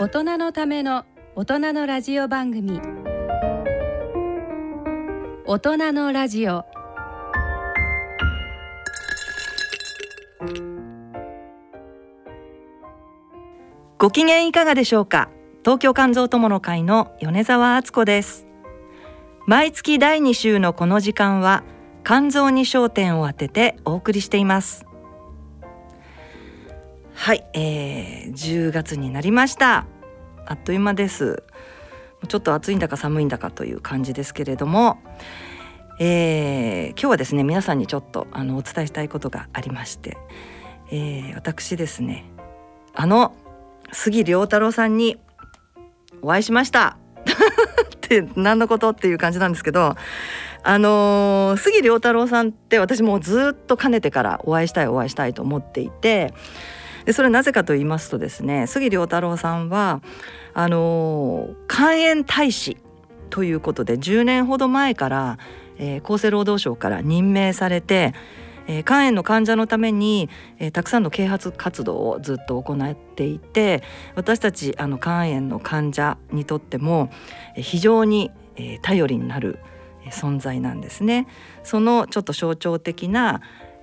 大人のための大人のラジオ番組。大人のラジオ。ご機嫌いかがでしょうか？東京肝臓友の会の米澤敦子です。毎月第2週のこの時間は肝臓に焦点を当ててお送りしています。はい、えー、10月になりました。あっという間です。ちょっと暑いんだか寒いんだかという感じですけれども、えー、今日はですね皆さんにちょっとあのお伝えしたいことがありまして、えー、私ですねあの杉良太郎さんにお会いしました。って何のことっていう感じなんですけどあのー、杉良太郎さんって私もずっとかねてからお会いしたいお会いしたいと思っていてでそれはなぜかと言いますとですね杉良太郎さんはあの、肝炎大使ということで10年ほど前から、えー、厚生労働省から任命されて、えー、肝炎の患者のために、えー、たくさんの啓発活動をずっと行っていて私たちあの肝炎の患者にとっても、えー、非常に、えー、頼りになる存在なんですね。そのちょっと象徴的な、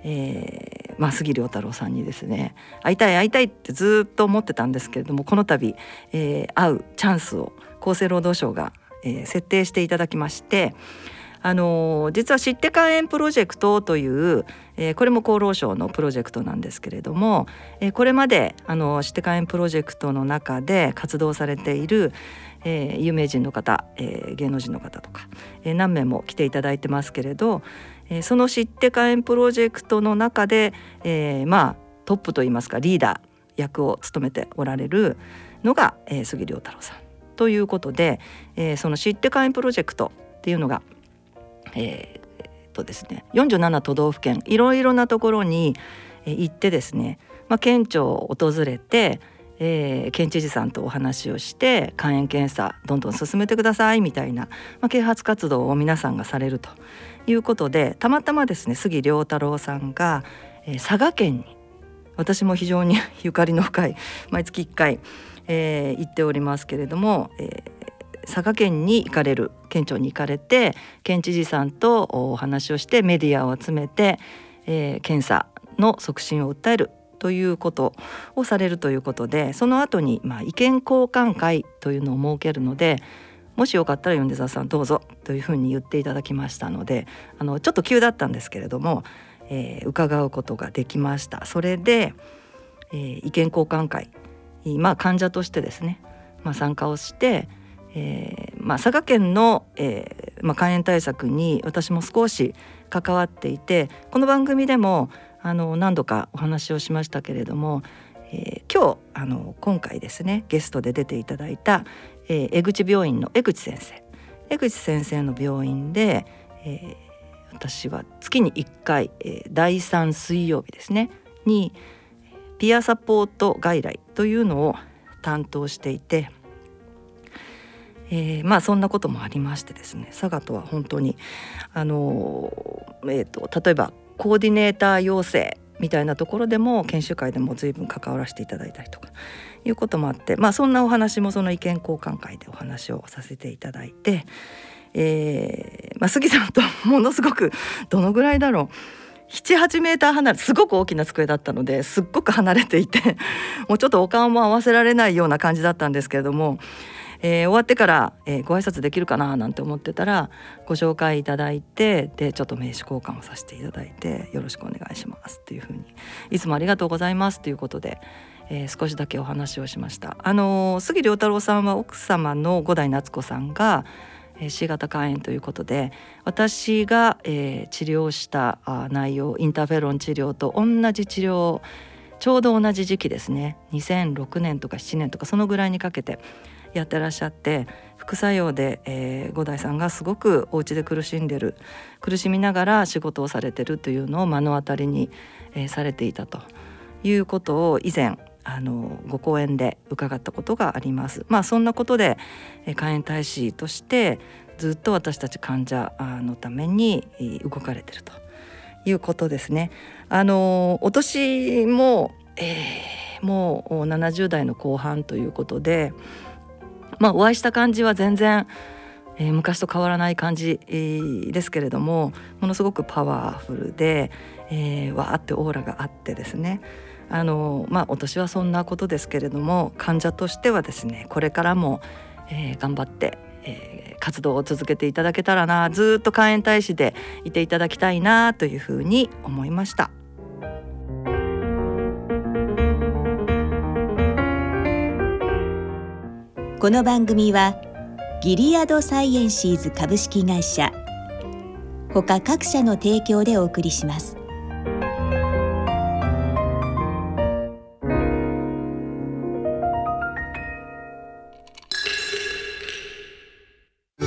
えーまあ、杉良太郎さんにですね会いたい会いたいってずっと思ってたんですけれどもこの度、えー、会うチャンスを厚生労働省が、えー、設定していただきまして。あの実は知って肝炎プロジェクトという、えー、これも厚労省のプロジェクトなんですけれども、えー、これまであの知って肝炎プロジェクトの中で活動されている、えー、有名人の方、えー、芸能人の方とか、えー、何名も来ていただいてますけれど、その知って肝炎プロジェクトの中で、えー、まあトップといいますかリーダー役を務めておられるのが、えー、杉良太郎さんということで、えー、その知って肝炎プロジェクトっていうのが、えー、とですね47都道府県いろいろなところに、行ってですね、まあ、県庁を訪れて、えー、県知事さんとお話をして肝炎検査どんどん進めてくださいみたいな、まあ、啓発活動を皆さんがされると。いうことでたまたまですね杉良太郎さんが、えー、佐賀県に私も非常に ゆかりの深い毎月1回、えー、行っておりますけれども、えー、佐賀県に行かれる県庁に行かれて県知事さんとお話をしてメディアを集めて、えー、検査の促進を訴えるということをされるということでその後にまあ意見交換会というのを設けるのでもしよかったら米沢さんどうぞというふうに言っていただきましたのであのちょっと急だったんですけれども、えー、伺うことができました。それで、えー、意見交換会まあ患者としてですね、まあ、参加をして、えーまあ、佐賀県の、えーまあ、肝炎対策に私も少し関わっていてこの番組でもあの何度かお話をしましたけれども、えー、今日あの今回ですねゲストで出ていただいた、えー、江口病院の江口先生。江口先生の病院で、えー、私は月に1回、えー、第3水曜日ですねにピアサポート外来というのを担当していて、えー、まあそんなこともありましてですね佐賀とは本当にあのー、えーと、例えばコーディネーター養成みたいなところでも研修会でも随分関わらせていただいたりとかいうこともあってまあそんなお話もその意見交換会でお話をさせていただいて、えーまあ、杉さんとものすごくどのぐらいだろう78メーター離れすごく大きな机だったのですっごく離れていて もうちょっとお顔も合わせられないような感じだったんですけれども、えー、終わってから、えー、ご挨拶できるかななんて思ってたらご紹介いただいてでちょっと名刺交換をさせていただいてよろしくお願いしますっていうふうにいつもありがとうございますということで。えー、少しだけお話をしました。あの杉良太郎さんは奥様の五代夏子さんが C 型肝炎ということで私が、えー、治療した内容インターフェロン治療と同じ治療ちょうど同じ時期ですね。2006年とか7年とかそのぐらいにかけてやってらっしゃって副作用で、えー、五代さんがすごくお家で苦しんでる苦しみながら仕事をされてるというのを目の当たりに、えー、されていたということを以前あのご講演で伺ったことがあります。まあそんなことで肝炎大使としてずっと私たち患者のために動かれてるということですね。あのお年も、えもう70代の後半ということで、まあ、お会いした感じは全然、えー、昔と変わらない感じ、えー、ですけれどもものすごくパワフルで、えー、わーってオーラがあってですねあのまあお年はそんなことですけれども患者としてはですねこれからも、えー、頑張って、えー、活動を続けていただけたらなずっと肝炎大使でいていただきたいなというふうに思いました。この番組はギリアドサイエンシーズ株式会社他各社の提供でお送りします。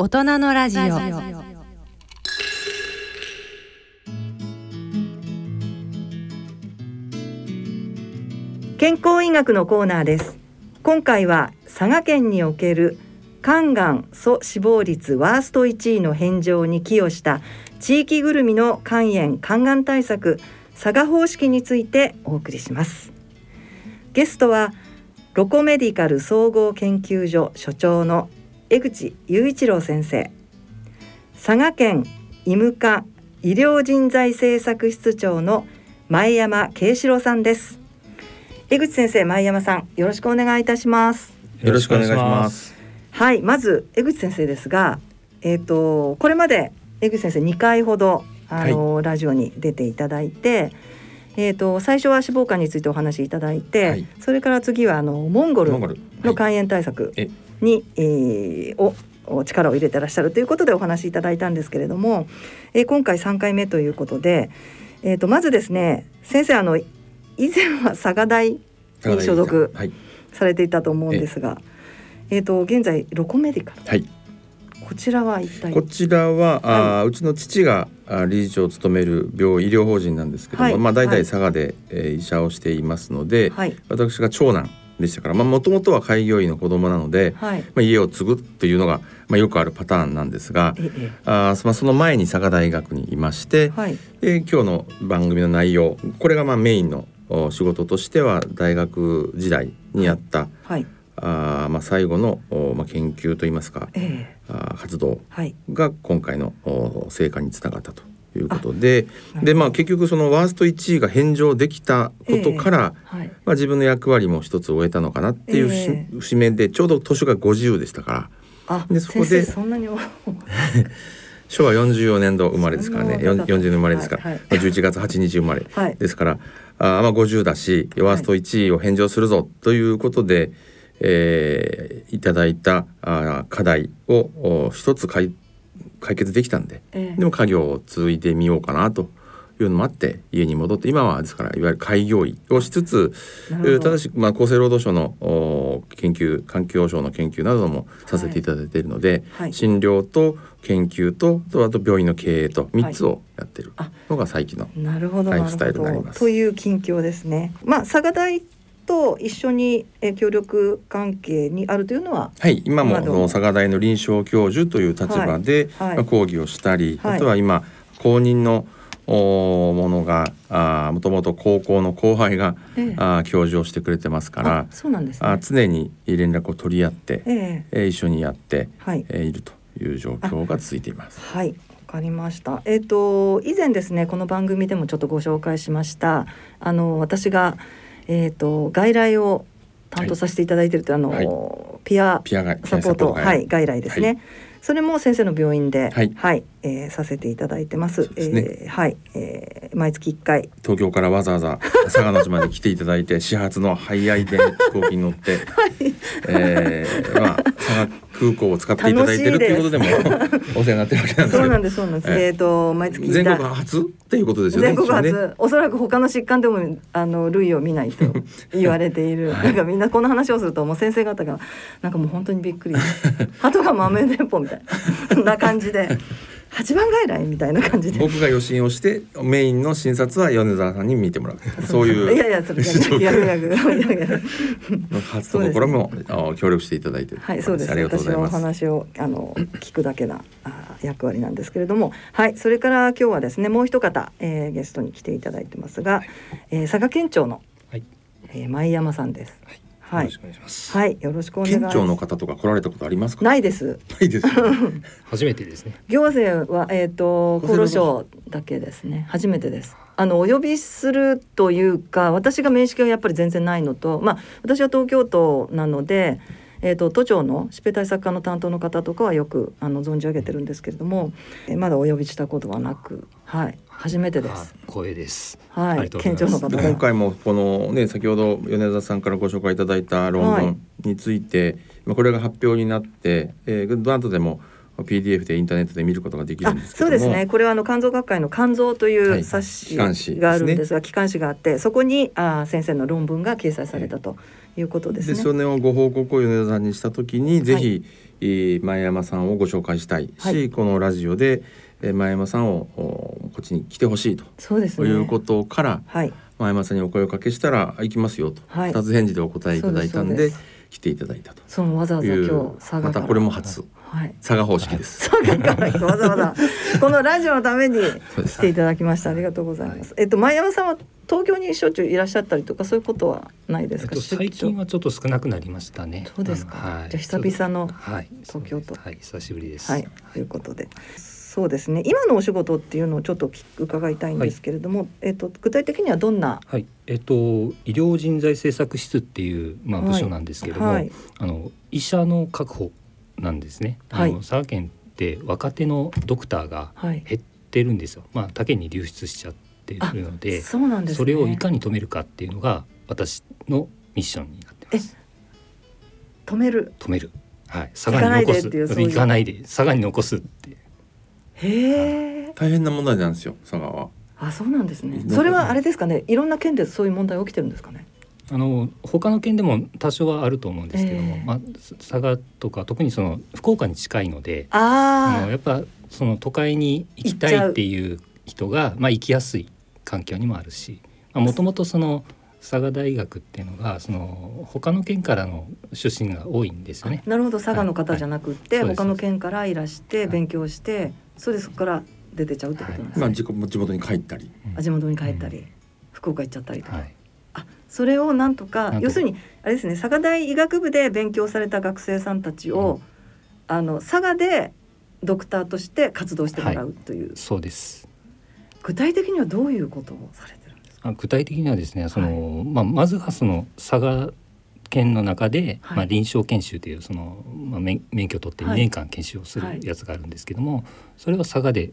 大人のラジオ。健康医学のコーナーです。今回は佐賀県における肝がん素死亡率ワースト1位の返上に寄与した地域ぐるみの肝炎肝がん対策佐賀方式についてお送りします。ゲストはロコメディカル総合研究所所長の江口雄一郎先生。佐賀県医務課医療人材政策室長の前山慶志郎さんです。江口先生前山さんよろしくお願いいたします。よろしくお願いします。はいまず江口先生ですがえっ、ー、とこれまで江口先生2回ほどあの、はい、ラジオに出ていただいてえーと、最初は脂肪肝についてお話しいただいて、はい、それから次はあのモンゴルの肝炎対策に、はい、えー、を力を入れてらっしゃるということでお話しいただいたんですけれども、えー、今回3回目ということで、えーと、まずですね先生あの以前は佐賀大に所属されていたと思うんですが、はい、えーと、現在ロコメディカル、はい、こちらは一体？こちらは、あうちの父が理事長を務める病医療法人なんですけども、まあ、代々佐賀で、えー、医者をしていますので、私が長男でしたからもともとは開業医の子供なので、はい、まあ、家を継ぐというのが、まあ、よくあるパターンなんですが、ええ、あまあ、その前に佐賀大学にいまして、はい、で今日の番組の内容これがまあメインの仕事としては大学時代にやった、はい、あまあ、最後の、まあ、研究といいますか、ええ、あ活動が今回の成果につながったということでで、まあ、結局そのワースト1位が返上できたことから、えーはい、まあ、自分の役割も一つ終えたのかなっていう、節目でちょうど年が50でしたから。でそこで 昭和44年度生まれですからね。40年生まれですから、はいはい、11月8日生まれ、はい、ですから。あ、まあ、50だしワースト1位を返上するぞということで、はい、えー、いただいたあ課題を一つ解解決できたんで、えー、でも家業を続いてみようかなというのもあって家に戻って今はですからいわゆる開業医をしつつただし、まあ、厚生労働省の研究環境省の研究などもさせていただいているので、はい。はい、診療と研究とあと病院の経営と3つをやってるのが最近のライフスタイルになります。という近況ですね。まあ、佐賀大と一緒に協力関係にあるというのははい今も佐賀大の臨床教授という立場で、はいはい、講義をしたり、はい、あとは今公認のものがあもともと高校の後輩が、ええ、あ教授をしてくれてますからそうなんです、ね、あ常に連絡を取り合って、ええ。一緒にやって、はい。えいるという状況が続いています。はいわかりました。えっ、ー、と以前ですねこの番組でもちょっとご紹介しました。あの私がえっ、ー、と外来を担当させていただいていると、はい、あの、はい、ピアサポートはい。外来ですね、はい、それも先生の病院ではい、はい、えー、させていただいてます。すね、えー、はい、えー、毎月一回。東京からわざわざ佐賀の島で来ていただいて始発の早いで飛行機に乗って、はい、えー、まあ佐賀空港を使っていただいてるっていうことでもお世話になってるわけなんですそうなんですそうなんです。えっ、ー、と毎月全国初っていうことですよね。全国初、ね、おそらく他の疾患でもあの類を見ないと 言われている。はい、なんかみんなこの話をするともう先生方がなんかもう本当にびっくり。鳩が豆電報みたいな感じで。八番外来みたいな感じで。僕が予診をしてメインの診察は米沢さんに見てもらう。そういう。いやいやそれ逆逆逆初のところも、ね、協力していただいてはいそうです。私のお話をあの聞くだけなあ役割なんですけれども。はいそれから今日はですねもう一方、えー、ゲストに来ていただいてますが、はい、えー、佐賀県庁の、はい。えー、舞山さんです、はいはい、よろしくお願いします。はい、よろしくお願いします。県庁の方とか来られたことありますか？ないです。ないです。初めてですね。行政はえっ、ー、と厚労省だけですね。初めてです。あのお呼びするというか、私が面識はやっぱり全然ないのと、まあ私は東京都なので。えーと、都庁の疾病対策課の担当の方とかはよくあの存じ上げてるんですけれども、えまだお呼びしたことはなく、はい、初めてです。光栄です。はい、県庁の方。今回もこのね先ほど米沢さんからご紹介いただいた論文について、ま、はい、これが発表になって、えー、どなでも PDF でインターネットで見ることができるんですそうですね。これはあの肝臓学会の肝臓という冊子があるんですが、機関誌があって、そこにあ先生の論文が掲載されたとい。うことですね。でそれをご報告を米田さんにしたときに、ぜひ、はい、前山さんをご紹介したいし、はい、このラジオで前山さんをこっちに来てほしいと。そうです、ね、いうことから、はい、前山さんにお声をかけしたら行きますよと、はい、二つ返事でお答えいただいたんで来ていただいたと。そのわざわざ今日またこれも初、はい、佐賀方式です。佐賀からわざわざ。このラジオのために来ていただきました。ありがとうございます。えっと前山さんは東京にしょっちゅういらっしゃったりとかそういうことはないですか？えっと、最近はちょっと少なくなりましたね。そうですか。はい、じゃ久々の東京都、はい、久しぶりです。はい、ということで。そうですね今のお仕事っていうのをちょっと伺いたいんですけれども、はい、えっと、具体的にはどんな、はいえっと、医療人材政策室っていう、まあ、部署なんですけれども、はい、あの医者の確保なんですね。あの佐賀県って若手のドクターが減ってるんですよ。まあ他県に流出しちゃってるので、そうなんです、ね、それをいかに止めるかっていうのが私のミッションになってます。止める？止める。はい。佐賀に残す。行かないで佐賀に残すって。へえ。大変な問題なんですよ佐賀は。あ、そうなんですね。それはあれですかね。いろんな県でそういう問題起きてるんですかね。あの他の県でも多少はあると思うんですけども、えー、まあ、佐賀とか特にその福岡に近いのであのやっぱその都会に行きたいっていう人がまあ、行きやすい環境にもあるしもともとその佐賀大学っていうのがその他の県からの出身が多いんですよね。なるほど。佐賀の方じゃなくて、はいはい、他の県からいらして勉強して、はい、それでそこから出てちゃうってことなんですね。まあ、地元に帰ったり、あ地元に帰ったり、うん、福岡行っちゃったりとか。それをなんとか要するにあれですね佐賀大医学部で勉強された学生さんたちを、うん、あの佐賀でドクターとして活動してもらうという、はい、そうです。具体的にはどういうことをされてるんですか？具体的にはですねその、はい、まあ、まずはその佐賀県の中で、はい、まあ、臨床研修というその、まあ、免許を取って2年間研修をするやつがあるんですけども、それを佐賀で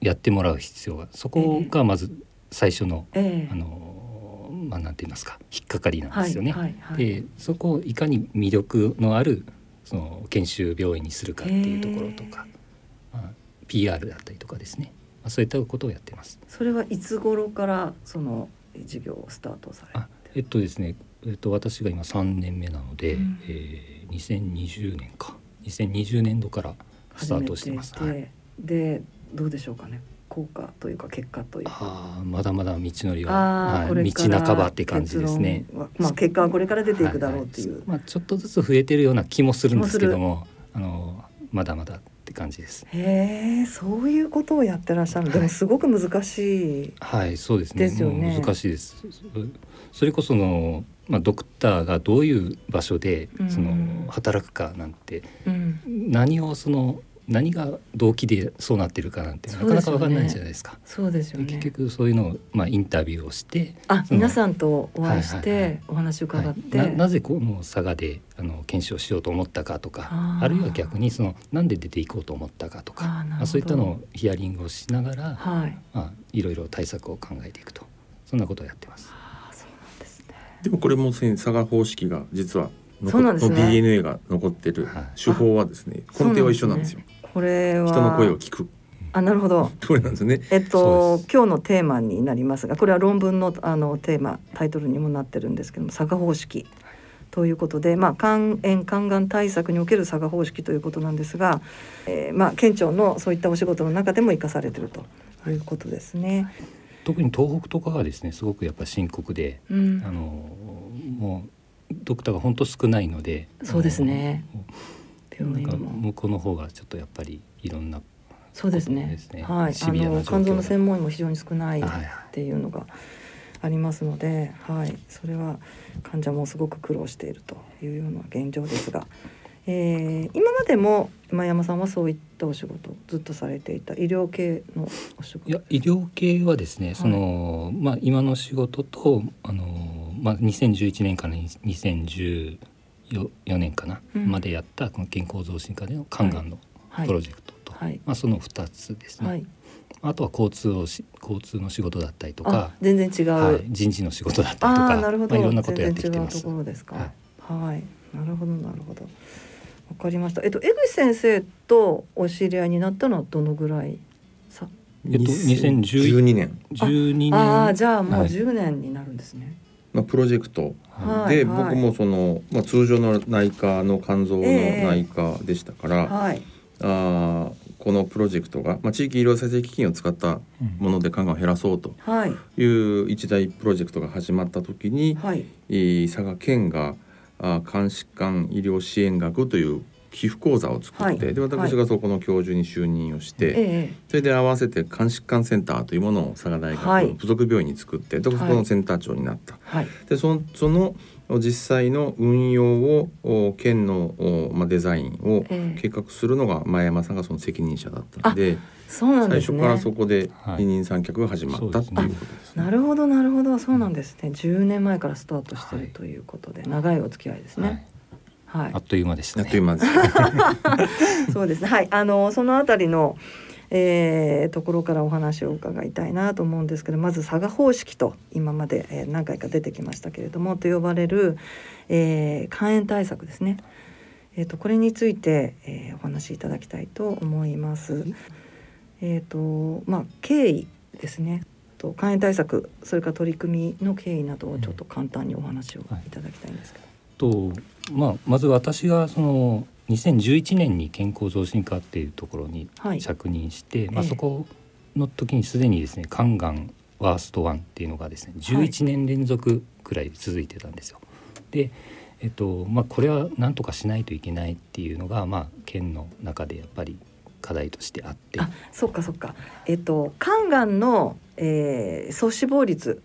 やってもらう必要がそこがまず最初の、えー、あのまあ、なんて言いますか引っかかりなんですよね。はいはいはい、でそこをいかに魅力のあるその研修病院にするかっていうところとか、まあ、PR だったりとかですね、まあ、そういったことをやってます。それはいつ頃からその事業をスタートされえっとですね、えっと、私が今3年目なので、うん、えー、2020年か。2020年度からスタートしてます。はい、でどうでしょうかね？効果というか結果というか。まだまだ道のりは、はい、道半ばって感じですね。まあ結果はこれから出ていくだろうっていう、はいはい、まあちょっとずつ増えてるような気もするんですけどもあのまだまだって感じです。へえそういうことをやってらっしゃる、でもすごく難しい。はい、そうですね。ですよね。難しいです。それこそのまあ、ドクターがどういう場所でその働くかなんて、うん、何をその何が動機でそうなってるかなんてなかなかわかんないじゃないですか。そうですよね。結局そういうのをまあインタビューをして、あ皆さんとお会いしてお話を伺って、はいはい、ななぜこの佐賀であの検証しようと思ったかとか、あるいは逆にそのなんで出ていこうと思ったかとか、あまあそういったのをヒアリングをしながら、はい、まあいろいろ対策を考えていくとそんなことをやってます。あそうなんですね。でもこれも佐賀方式が実はそうなんですね。DNA が残ってる手法はですね、根底は一緒なんですよ。これは人の声を聞く。あなるほど。これなんですね。えっと今日のテーマになりますが、これは論文のあのテーマタイトルにもなってるんですけども、佐賀方式ということで、まあ肝炎肝がん対策における佐賀方式ということなんですが、えー、まあ県庁のそういったお仕事の中でも生かされてるということですね。特に東北とかがですね、すごくやっぱ深刻で、うん、あのもうドクターが本当少ないので、そうですね。なんか向こうの方がちょっとやっぱりいろんなそうですね。はい、あの肝臓の専門医も非常に少ないっていうのがありますので、はい、それは患者もすごく苦労しているというような現状ですが、えー、今までも今山さんはそういったお仕事ずっとされていた。医療系のお仕事。いや医療系はですね、はい、そのまあ今の仕事とあのまあ2011年から2014年かな、うん、までやったこの健康増進化での肝がんのプロジェクトはい、まあ、その2つですね。はい、あとは交通をし交通の仕事だったりとか全然違う、はい、人事の仕事だったりとかまあ、いろんなことやってきてます。ところですか、はい、はい、なるほどなるほど。わかりました。えっと江口先生とお知り合いになったのはどのぐらいさ？えっと2012年。12年。ああじゃあもう10年になるんですね。まあ、プロジェクトで、僕もその、まあ、通常の内科の肝臓の内科でしたから、えーはい、あこのプロジェクトが、まあ、地域医療再生基金を使ったもので肝がんを減らそうとい。う一大プロジェクトが始まった時に、はい、佐賀県があ肝疾患医療支援学という寄付講座を作って、はい、で私がそこの教授に就任をして、はい、それで合わせて肝疾患センターというものを佐賀大学の附属病院に作って、でそこのセンター長になった。でそのその実際の運用を県の、まあ、デザインを計画するのが前山さんがその責任者だったので。そうなんですね、最初からそこで二人三脚が始まった、はい、ということです、ね、なるほどなるほど。そうなんですね。10年前からスタートしているということで、はい、長いお付き合いですね。はい、あっという間でした、ね、あっという間です。そうですね。はい、あのそのあたりの。えー、ところからお話を伺いたいなと思うんですけどまず佐賀方式と今まで、えー、何回か出てきましたけれどもと呼ばれる、えー、肝炎対策ですね。えーと、これについて、えー、お話しいただきたいと思います。えっ、ー、とまあ経緯ですね。と肝炎対策それから取り組みの経緯などをちょっと簡単にお話をいただきたいんですけど。うんはい、とまあまず私がその2011年に健康増進課っていうところに着任して、はい、まあ、そこの時にすでにですね肝がんワースト1っていうのがですね11年連続くらい続いてたんですよ。でえっとまあ、これは何とかしないといけないっていうのが、まあ、県の中でやっぱり課題としてあって。あそっかそっか。えっと肝がんの、えー、総死亡率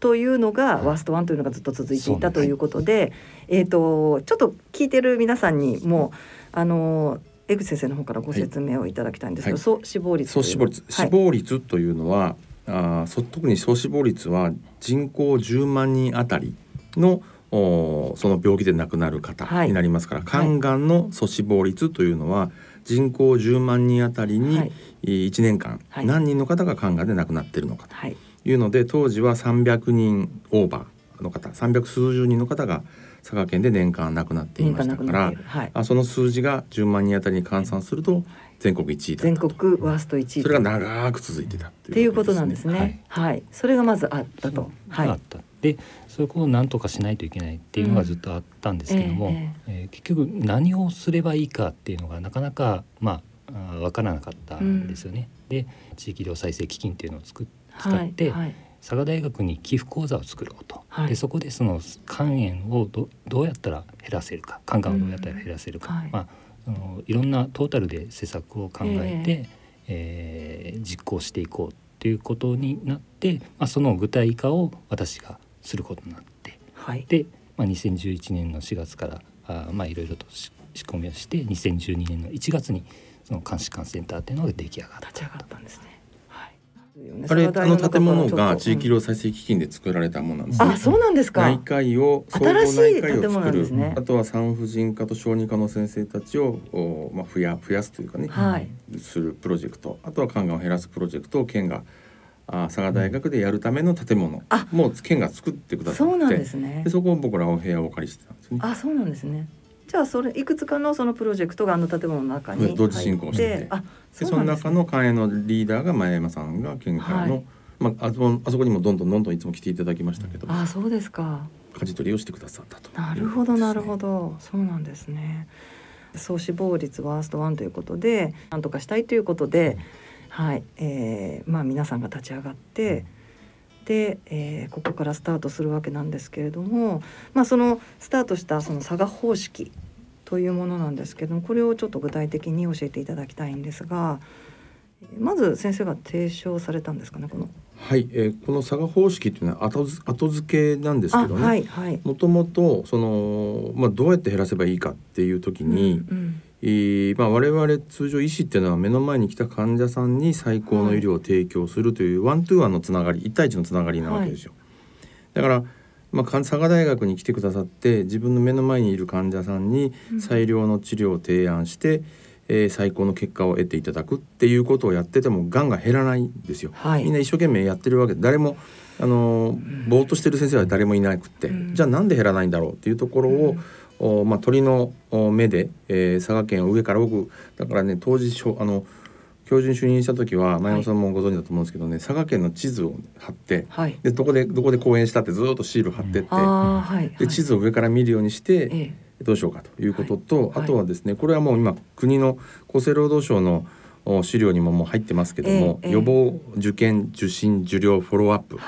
というのが、ワーストワンというのがずっと続いていたということで、えーと、ちょっと聞いてる皆さんにもあの江口先生の方からご説明をいただきたいんですけど、はい、総死亡率総死亡率、死亡率というのはあ特に総死亡率は人口10万人あたりのおその病気で亡くなる方になりますから、はい、肝がんの総死亡率というのは人口10万人あたりに1年間、何人の方が肝がんで亡くなっているのかと。はいいうので当時は300人オーバーの方300数十人の方が佐賀県で年間亡くなっていましたから、はい、あその数字が10万人あたりに換算すると全国1位だ全国ワースト1位それが長く続いてたっていうことなんですね。はい、はい、それがまずあったと。はい、あった。でそこを何とかしないといけないっていうのがずっとあったんですけども、うん、えー、えー、結局何をすればいいかっていうのがなかなかまあ分からなかったんですよね。うん、で地域医療再生基金っていうのを作使って、はいはい。佐賀大学に寄付講座を作ろうと、はい、でそこでその肝炎をどどうやったら減らせるか肝がんをどうやったら減らせるか、うんはい。まあ、そのいろんなトータルで施策を考えて、えー、えー、実行していこうということになって、まあ、その具体化を私がすることになって、はい、で、まあ、2011年の4月からあ、まあ、いろいろと仕込みをして2012年の1月にその監視官センターっていうのが出来上がった立ち上がったんですね。あれあの建物が地域医療再生基金で作られたものなんです、ね、あそうなんですか。内科医を総合内科医を作る、ね、あとは産婦人科と小児科の先生たちをお、まあ、増や増やすというかね、はい、するプロジェクト。あとは肝がんを減らすプロジェクトを県があ佐賀大学でやるための建物も県が作ってくださってそうなんですね。でそこを僕らお部屋をお借りしてたんですね。あそうなんですねじゃあそれいくつかのそのプロジェクトがあの建物の中に同時進行して。て。あでその中の会のリーダーが前山さんが県からの、はい、まあ、あそあそこにもどんどんどんどんいつも来ていただきましたけど。あそうですか。舵取りをしてくださったと、なるほどなるほど。そうなんですね。総死亡率ワーストワンということで何とかしたいということで、はい、えー、まあ皆さんが立ち上がって、で、えー、ここからスタートするわけなんですけれども、まあ、そのスタートしたその佐賀方式というものなんですけどこれをちょっと具体的に教えていただきたいんですがまず先生が提唱されたんですかねこの。はい、えー、この佐賀方式っていうのは後後付けなんですけどね。もともとその、まあ、どうやって減らせばいいかっていう時に、うんうんえまあ、我々通常医師っていうのは目の前に来た患者さんに最高の医療を提供するというワントゥーワンのつながり1対1のつながりなわけですよ。はい、だからまあ、佐賀大学に来てくださって自分の目の前にいる患者さんに最良の治療を提案して、うん、えー、最高の結果を得ていただくっていうことをやっててもがんが減らないんですよ。はい、みんな一生懸命やってるわけで誰もあのぼーっとしてる先生は誰もいなくて、うん、じゃあなんで減らないんだろうっていうところを、おまあ、鳥の目で、えー、佐賀県を上から奥だからね当時あの教授に就任した時は前山さんもご存知だと思うんですけどね、はい、佐賀県の地図を貼って、はい、でどこでどこで講演したってずっとシール貼ってって、はい、で地図を上から見るようにして、ええ、どうしようかということと、あとはですねこれはもう今国の厚生労働省の資料にももう入ってますけども、予防受験受診受領フォローアップ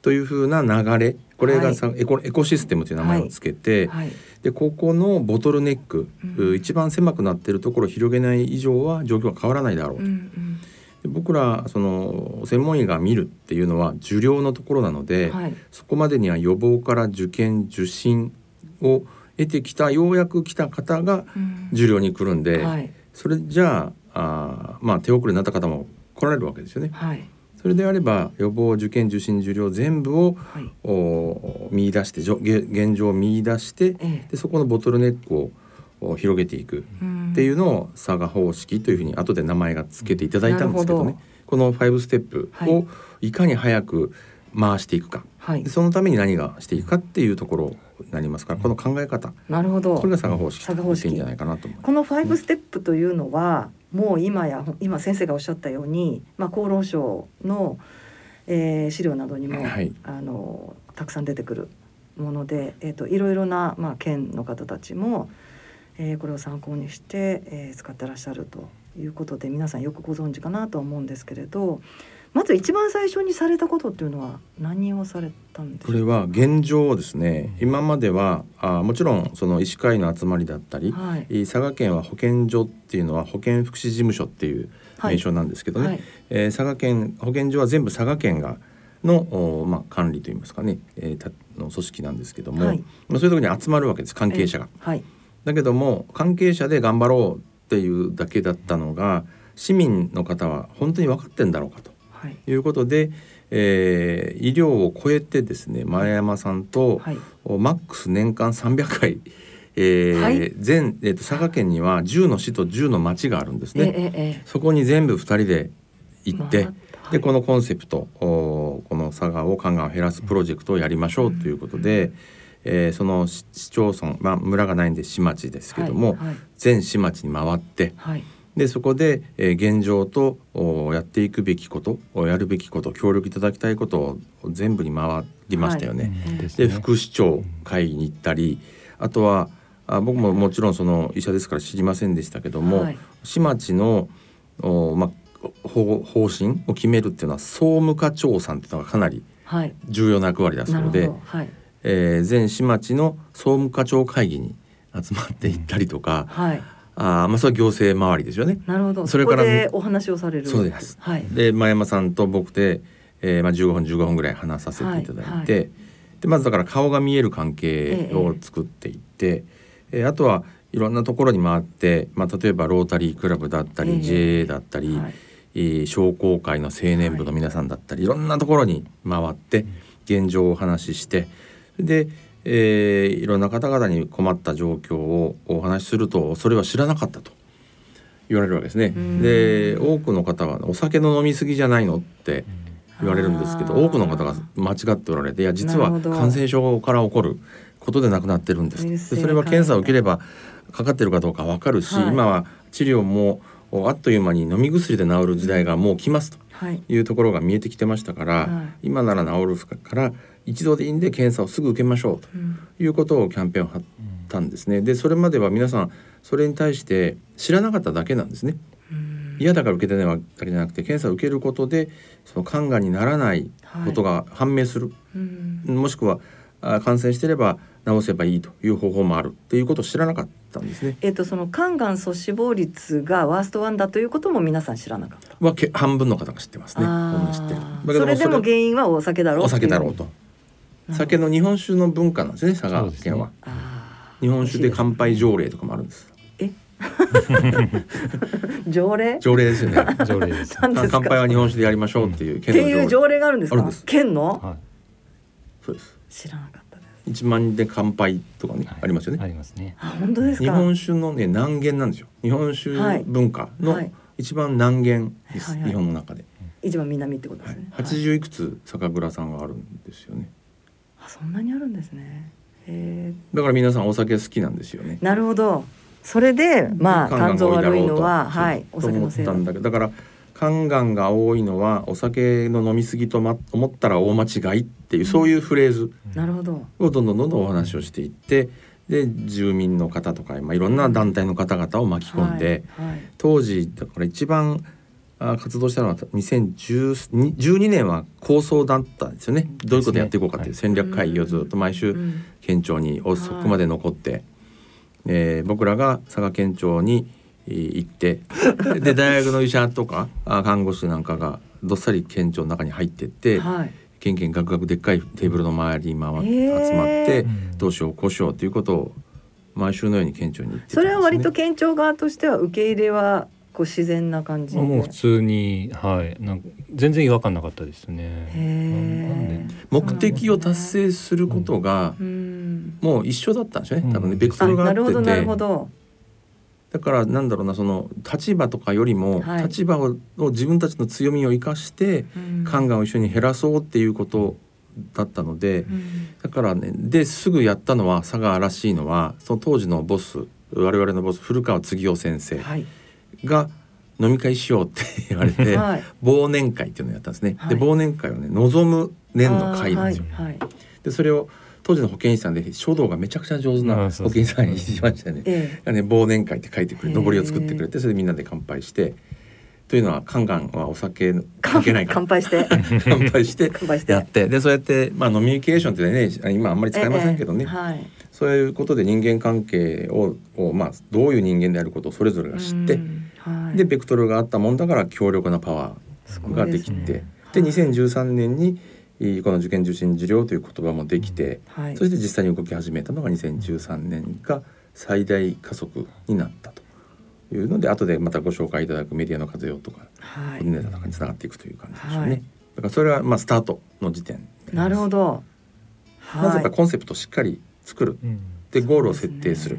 というふうな流れこれがさ、エコエコシステムという名前をつけて、でここのボトルネック、うん、一番狭くなっているところを広げない以上は状況は変わらないだろうと。うんうん、僕らその専門医が見るっていうのは受領のところなので、はい、そこまでには予防から受験受診を得てきたようやく来た方が受領に来るんで、うんはい、それじゃああまあ手遅れになった方も来られるわけですよね。はいそれであれば予防受験受診受領全部を、はい、お見出して現状を見出して、ええ、でそこのボトルネックを広げていくっていうのを佐賀方式というふうに後で名前が付けていただいたんですけどね。この5ステップをい。かに早く回していくか、はい、そのために何がしていくかっていうところになりますからこの考え方。なるほど。これが佐賀方式といいんじゃないかなと思います。この5ステップというのは、もう今や今先生がおっしゃったように、まあ、厚労省の、えー、資料などにも、はい、あのたくさん出てくるもので、えーと、いろいろな、まあ、県の方たちも、えー、これを参考にして、えー、使ってらっしゃるということで皆さんよくご存知かなと思うんですけれどまず一番最初にされたことっていうのは何をされたんですこれは現状ですね。今まではあもちろんその医師会の集まりだったり、はい、佐賀県は保健所っていうのは保健福祉事務所っていう名称なんですけどね、はい。はい、えー、佐賀県保健所は全部佐賀県がの、まあ、管理といいますかね、えー、たの組織なんですけども、はい、まあ、そういうところに集まるわけです関係者が。はい、だけども関係者で頑張ろうっていうだけだったのが市民の方は本当に分かってんだろうかと。い。うことで、えー、医療を超えてですね前山さんと、はい、マックス年間300回、えーはい、全、えーと、佐賀県には10の市と10の町があるんですね。ええそこに全部2人で行って、まあ、でこのコンセプトこの佐賀を肝がんを減らすプロジェクトをやりましょうということで。うんえー、その市町村、まあ、村がないんで市町ですけども、はい。はい、全市町に回って、はい、でそこで、えー、現状とやっていくべきことやるべきこと協力いただきたいことを全部に回りましたよね。はい、で、副市長会議に行ったりあとはあ僕ももちろんその医者ですから知りませんでしたけども、はい、市町のお、まあ、方方針を決めるっていうのは総務課長さんっていうのがかなり重要な役割だそうで、はい、えー、全市町の総務課長会議に集まっていったりとか、はい、あまあそれは行政周りですよね。なるほど。それからお話をされる。そうです。はい。で前山さんと僕で、えー、まあ15分15分ぐらい話させていただいて、はいはい、でまずだから顔が見える関係を作っていって、ええー、あとはいろんなところに回って、まあ例えばロータリークラブだったり、えー、JA だったり、はい、えー、商工会の青年部の皆さんだったり、い、ろんなところに回って現状をお話しして、で。えー、いろんな方々に困った状況をお話しするとそれは知らなかったと言われるわけですね。で多くの方はお酒の飲み過ぎじゃないのって言われるんですけど多くの方が間違っておられていや実は感染症から起こることで亡くなってるんです。でそれは検査を受ければかかってるかどうか分かるし、はい、今は治療もあっという間に飲み薬で治る時代がもう来ますというところが見えてきてましたから、はい、今なら治るから一度でいいんで検査をすぐ受けましょうということをキャンペーンを張ったんですね。でそれまでは皆さんそれに対して知らなかっただけなんですね。嫌だから受けてないわけじゃなくて検査を受けることでその肝がんにならないことが判明する、はい、もしくは感染してれば治せばいいという方法もあるっていうことを知らなかったんですね。えっ、とその肝がん阻死亡率がワーストワンだということも皆さん知らなかった。はけ半分の方が知ってますね。知ってる。それでも原因はお酒だろう。お酒だろうと。酒の日本酒の文化なんですね佐賀県は。日本酒で乾杯条例とかもあるんです。え？条例？条例ですよね。条例です乾杯は日本酒でやりましょうっていう県の条例っていう条例。があるんですか？県の、はい、そうです。知らなかった一万人で乾杯とかね、はい、ありますよね。ありますね。あ本当です日本酒のね南限なんですよ。日本酒文化の一番南限です、はいはい、日本の中で。一番南ってことですね。八十、い、くつ酒蔵さんがあるんですよねあそんなにあるんですね。だから皆さんお酒好きなんですよね。なるほど。それでまあ肝臓悪いのははいお酒のせいだ。だから肝がんが多いのはお酒の飲み過ぎと、ま、思ったら大間違いっていう、そういうフレーズ。をどんどんどんどんお話をしていってで住民の方とか、まあ、いろんな団体の方々を巻き込んで、はいはい、当時だから一番活動したのは2012年は構想だったんですよね、どういうことやっていこうかっていう戦略会議をずっと毎週県庁に遅くまで残って、えー、僕らが佐賀県庁に行って。で大学の医者とか 看護師なんかがどっさり県庁の中に入ってって、はい、けんけんがくがくでっかいテーブルの周りに回集まってどうしようこうしようということを毎週のように県庁に、ね、それは割と県庁側としては受け入れはこう自然な感じもう普通にはい。なんか全然違和感なかったですね。目的を達成することが、もう一緒だったんですよね。多分ねベクトルがあってて。なるほどだからなんだろうなその立場とかよりも、はい、立場を自分たちの強みを生かして、肝がんを一緒に減らそうっていうことだったので、うん、だからねですぐやったのは佐賀らしいのはその当時のボス我々のボス古川次夫先生が飲み会しようって言われて、はい、忘年会っていうのをやったんですね。はい、で忘年会をね望む年の会なんですよ。でそれを当時の保健師さんで書道がめちゃくちゃ上手な保健師さんにしましたね。ね忘年会って書いてくれ上りを作ってくれてそれでみんなで乾杯して。というのはカンガンはお酒関係ないから。乾杯して。乾杯してやって。でそうやってまあ飲みニケーションってね今あんまり使いませんけどね、ええはい、そういうことで人間関係ををまあどういう人間であることをそれぞれが知って、はい、でベクトルがあったもんだから強力なパワーができて。で,、ね、で2013年にこの受験受診治療という言葉もできて、はい、そして実際に動き始めたのが2013年が最大加速になったというので後でまたご紹介いただくメディアの活用とか、はい、ネタとかにつながっていくという感じでしょうね。はい、だからそれはまあスタートの時点なるほど、はい、まずやっぱコンセプトをしっかり作る、うん、でゴールを設定する。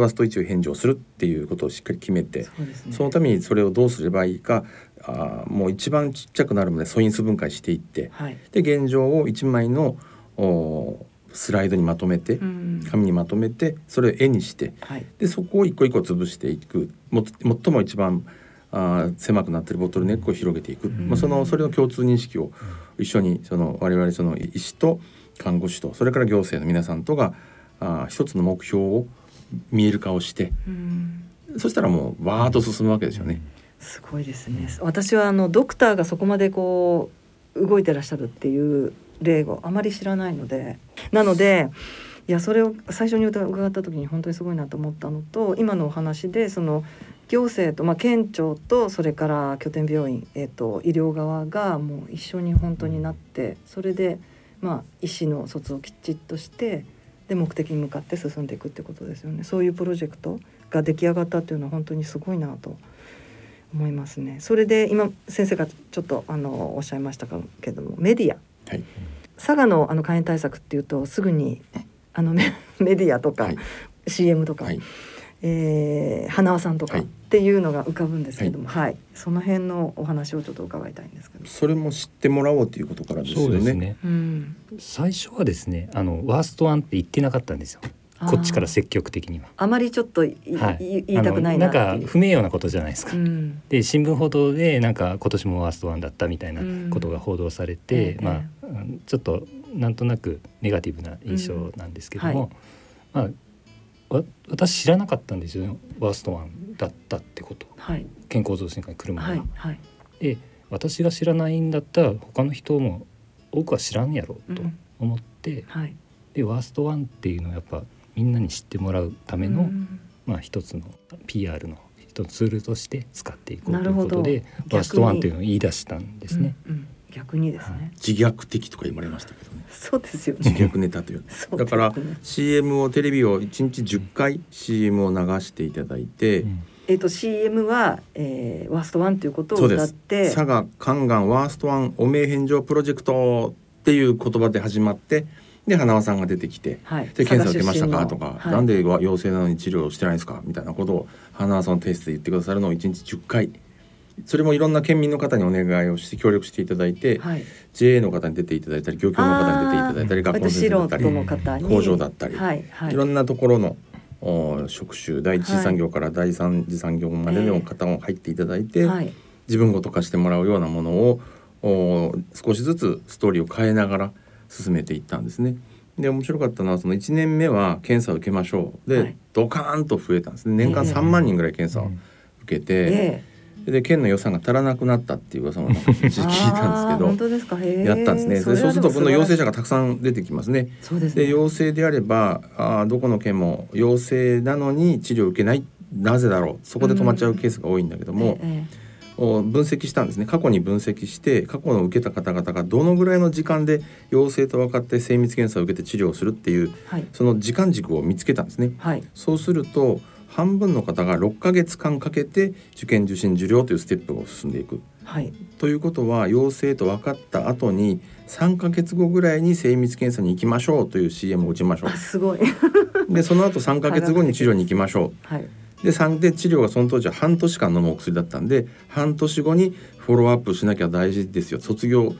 ワスト1を返上するっていうことをしっかり決めてそ、ね,、のためにそれをどうすればいいかあもう一番ちっちゃくなるまで素因数分解していって、はい、で現状を1枚のおスライドにまとめて、うん、紙にまとめてそれを絵にして、はい、でそこを一個一個潰していく。も最も一番あ狭くなってるボトルネックを広げていく、うん、まあ、そのそれの共通認識を一緒にその我々その医師と看護師とそれから行政の皆さんとがあ一つの目標を見える化をして、うん、そしたらもうわーっと進むわけですよね。すごいですね。私はあのドクターがそこまでこう動いてらっしゃるっていう例をあまり知らないので、なので。いやそれを最初に伺った時に本当にすごいなと思ったのと今のお話でその行政と、まあ、県庁とそれから拠点病院、えーと、医療側がもう一緒に本当になってそれで、まあ、医師の卒をきちっとしてで目的に向かって進んでいくってことですよね。そういうプロジェクトが出来上がったっていうのは本当にすごいなと思いますね。それで今先生がちょっとあのおっしゃいましたけどもメディア、はい、佐賀のあの肝炎対策っていうとすぐにあの メディアとか、はい、CM とか、はい、えー、花輪さんとかっていうのが浮かぶんですけども、はい、はい、その辺のお話をちょっと伺いたいんですけど。それも知ってもらおうということからですよね。ね。うん、最初はですね、あのワーストワンって言ってなかったんですよ。こっちから積極的には。あまりちょっと、はい、言いたくないななんか不名誉なことじゃないですか。うん、で新聞報道でなんか今年もワーストワンだったみたいなことが報道されて、うん、まあちょっとなんとなくネガティブな印象なんですけども、はい、まあわ私知らなかったんですよワーストワンだったってこと、はい、健康増進会に来る前は。はい、で私が知らないんだったら他の人も多くは知らんやろうと思って、うんはい、でワーストワンっていうのをやっぱみんなに知ってもらうための、うん、まあ一つの PR の一つツールとして使っていこうということでワーストワンっていうのを言い出したんですね。うんうん逆にですね、はい、自虐的とか言われましたけどね。そうですよ、ね、自虐ネタという。だから CM をテレビを1日10回 CM を流していただいて、うん、えっ、ー、と CM は、えー、ワーストワンということを歌って。佐賀肝がんワーストワン汚名返上プロジェクトっていう言葉で始まってで花輪さんが出てきて、はい、で検査受けましたか？とか、はい、なんで陽性なのに治療してないんですか？みたいなことを花輪さんのテストで言ってくださるのを1日10回それもいろんな県民の方にお願いをして協力していただいて、はい、JA の方に出ていただいたり漁協の方に出ていただいたり学校の先生だったり工場だったり、はいはい、いろんなところのお職種第一次産業から第三次産業までの方も入っていただいて、はい、自分ごと化してもらうようなものをお少しずつストーリーを変えながら進めていったんですね。で面白かったのはその1年目は検査を受けましょう。で、はい、ドカーンと増えたんですね。年間3万人ぐらい検査を受けて、えーで県の予算が足らなくなったっていう噂も 聞いたんですけど本当ですか？やったんですね。そうすると今度陽性者がたくさん出てきますね。そうですね。で陽性であればあどこの県も陽性なのに治療を受けない。なぜだろう。そこで止まっちゃうケースが多いんだけども。うんええ分析したんですね。過去に分析して過去の受けた方々がどのぐらいの時間で陽性と分かって精密検査を受けて治療をするっていう、はい、その時間軸を見つけたんですね。はい、そうすると半分の方が6ヶ月間かけて受験受診受領というステップを進んでいく。はい、ということは陽性と分かった後に3ヶ月後ぐらいに精密検査に行きましょうという CM を打ちましょう。すごい。でその後3ヶ月後に治療に行きましょう。はい、で3で治療がその当時は半年間飲むお薬だったんで半年後にフォローアップしなきゃ大事ですよ。卒業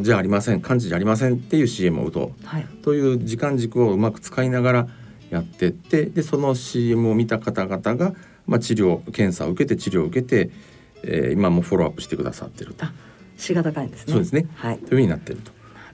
じゃありません。完治じゃありませんっていう CM を打とう、はい、という時間軸をうまく使いながらやってってでその CM を見た方々が、まあ、治療検査を受けて治療を受けて、えー、今もフォローアップしてくださってると。C 型肝炎ですね。そうですね。はい。というふうになっている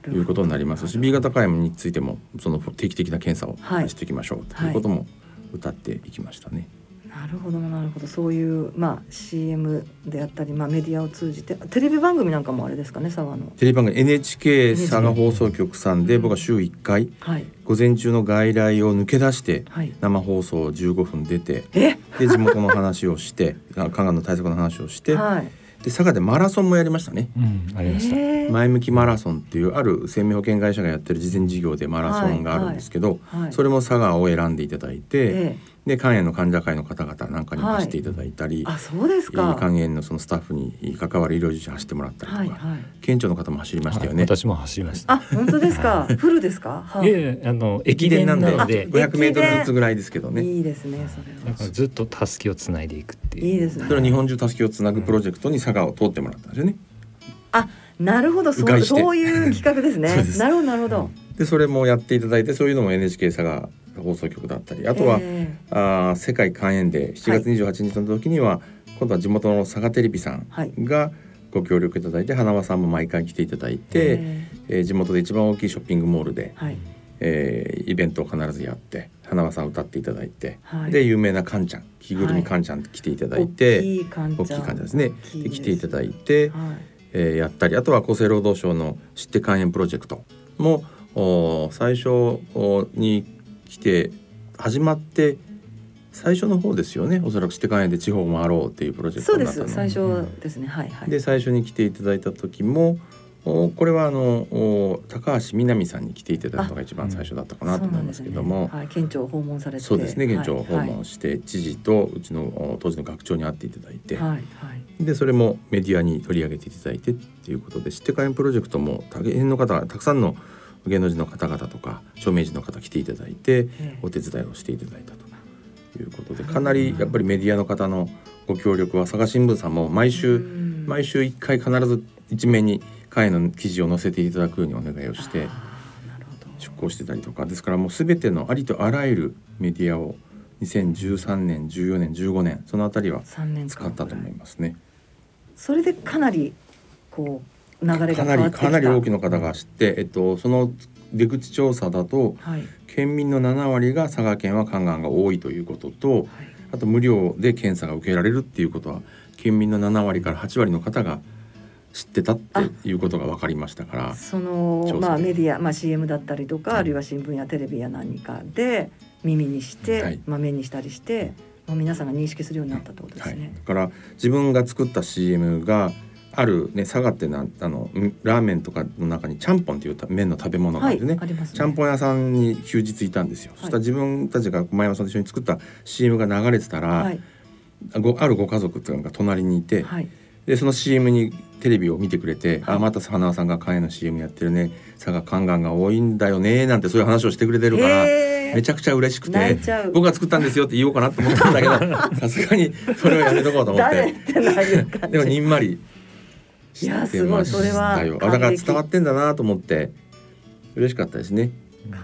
ということになりますし、B 型肝炎についてもその定期的な検査をしていきましょうということも歌っていきましたね。なるほどなるほど。そういうまあ CM であったりまあメディアを通じてテレビ番組なんかもあれですかね佐賀の。テレビ番組 NHK 佐賀放送局さんで僕は週1回、はい、午前中の外来を抜け出して、生放送15分出てで地元の話をして 香川の対策の話をして、はい、で佐賀でマラソンもやりましたね、うん、ありました。前向きマラソンっていうある生命保険会社がやってる事前事業でマラソンがあるんですけど、はい。はい、それも佐賀を選んでいただいて、で肝炎の患者会の方々なんかに走っていただいたり、はい、あそうですか。肝炎のそのスタッフに関わる医療従事者走ってもらったりとか、はいはい、県庁の方も走りましたよね、私も走りました。あ本当ですか？フルですか、はい、いやあの駅伝なんで。500メートルずつぐらいですけどね。いいですねそれは。ずっとたすきをつないでいくっていう。いいですね。それは日本中たすきをつなぐプロジェクトに佐賀を通ってもらったんですよね。あなるほど。そうそういう企画ですね。なるほどなるほど。でそれもやっていただいてそういうのも NHK 佐賀放送局だったりあとはあ世界肝炎で7月28日の時には、はい、今度は地元の佐賀テレビさんがご協力いただいて花輪さんも毎回来ていただいて、えー、地元で一番大きいショッピングモールで、はい、えー、イベントを必ずやって花輪さん歌っていただいて、はい、で有名なカンちゃん着ぐるみカンちゃん来ていただいて、大きいカンちゃん。ですね。で来ていただいて、はい、えー、やったりあとは厚生労働省の知って肝炎プロジェクトもお最初に来て始まって最初の方ですよね。おそらくして肝炎で地方を回ろうっていうプロジェクトそうです最初ですね、はいはい。で最初に来ていただいた時もおこれはあのお高橋みなみさんに来ていただいたのが一番最初だったかなと思いますけども、ね、はい、県庁を訪問されて。そうですね。県庁を訪問して、はい、知事とうちの当時の学長に会っていただいて、はいはい、でそれもメディアに取り上げていただいてっていうことで知って肝炎プロジェクトも大変の方たくさんの芸能人の方々とか著名人の方来ていただいてお手伝いをしていただいたと。いうことでかなりやっぱりメディアの方のご協力は佐賀新聞さんも毎週毎週1回必ず一面に会の記事を載せていただくようにお願いをして出稿してたりとか。ですからもう全てのありとあらゆるメディアを2013年14年15年そのあたりは使ったと思いますね。それでかなりこう流れかなりかなり多くの方が知って、えっと、その出口調査だと、はい、県民の7割が佐賀県は肝がんが多いということと、はい、あと無料で検査が受けられるっていうことは県民の7割から8割の方が知ってたっていうことが分かりましたからその、まあ、メディア、まあ、CM だったりとか、はい、あるいは新聞やテレビや何かで耳にして、はい、まあ、目にしたりしてもう皆さんが認識するようになったってことですね。はい、だから自分が作った CM があるね佐賀ってなあのラーメンとかの中にちゃんぽんっていう麺の食べ物があるんですね,、ね。ちゃんぽん屋さんに休日いたんですよ、そしたら自分たちが前山さんと一緒に作った CM が流れてたら、はい、ごあるご家族っていうのが隣にいて、はい、でその CM にテレビを見てくれて「はい、あまた花輪さんが肝炎の CM やってるね。佐賀肝がんが多いんだよね」なんてそういう話をしてくれてるから。めちゃくちゃ嬉しくて僕が作ったんですよって言おうかなと思ったんだけど さすがにそれはやめとこうと思って。でもにんまり知ってましたよあだから伝わってんだなと思って。嬉しかったですね。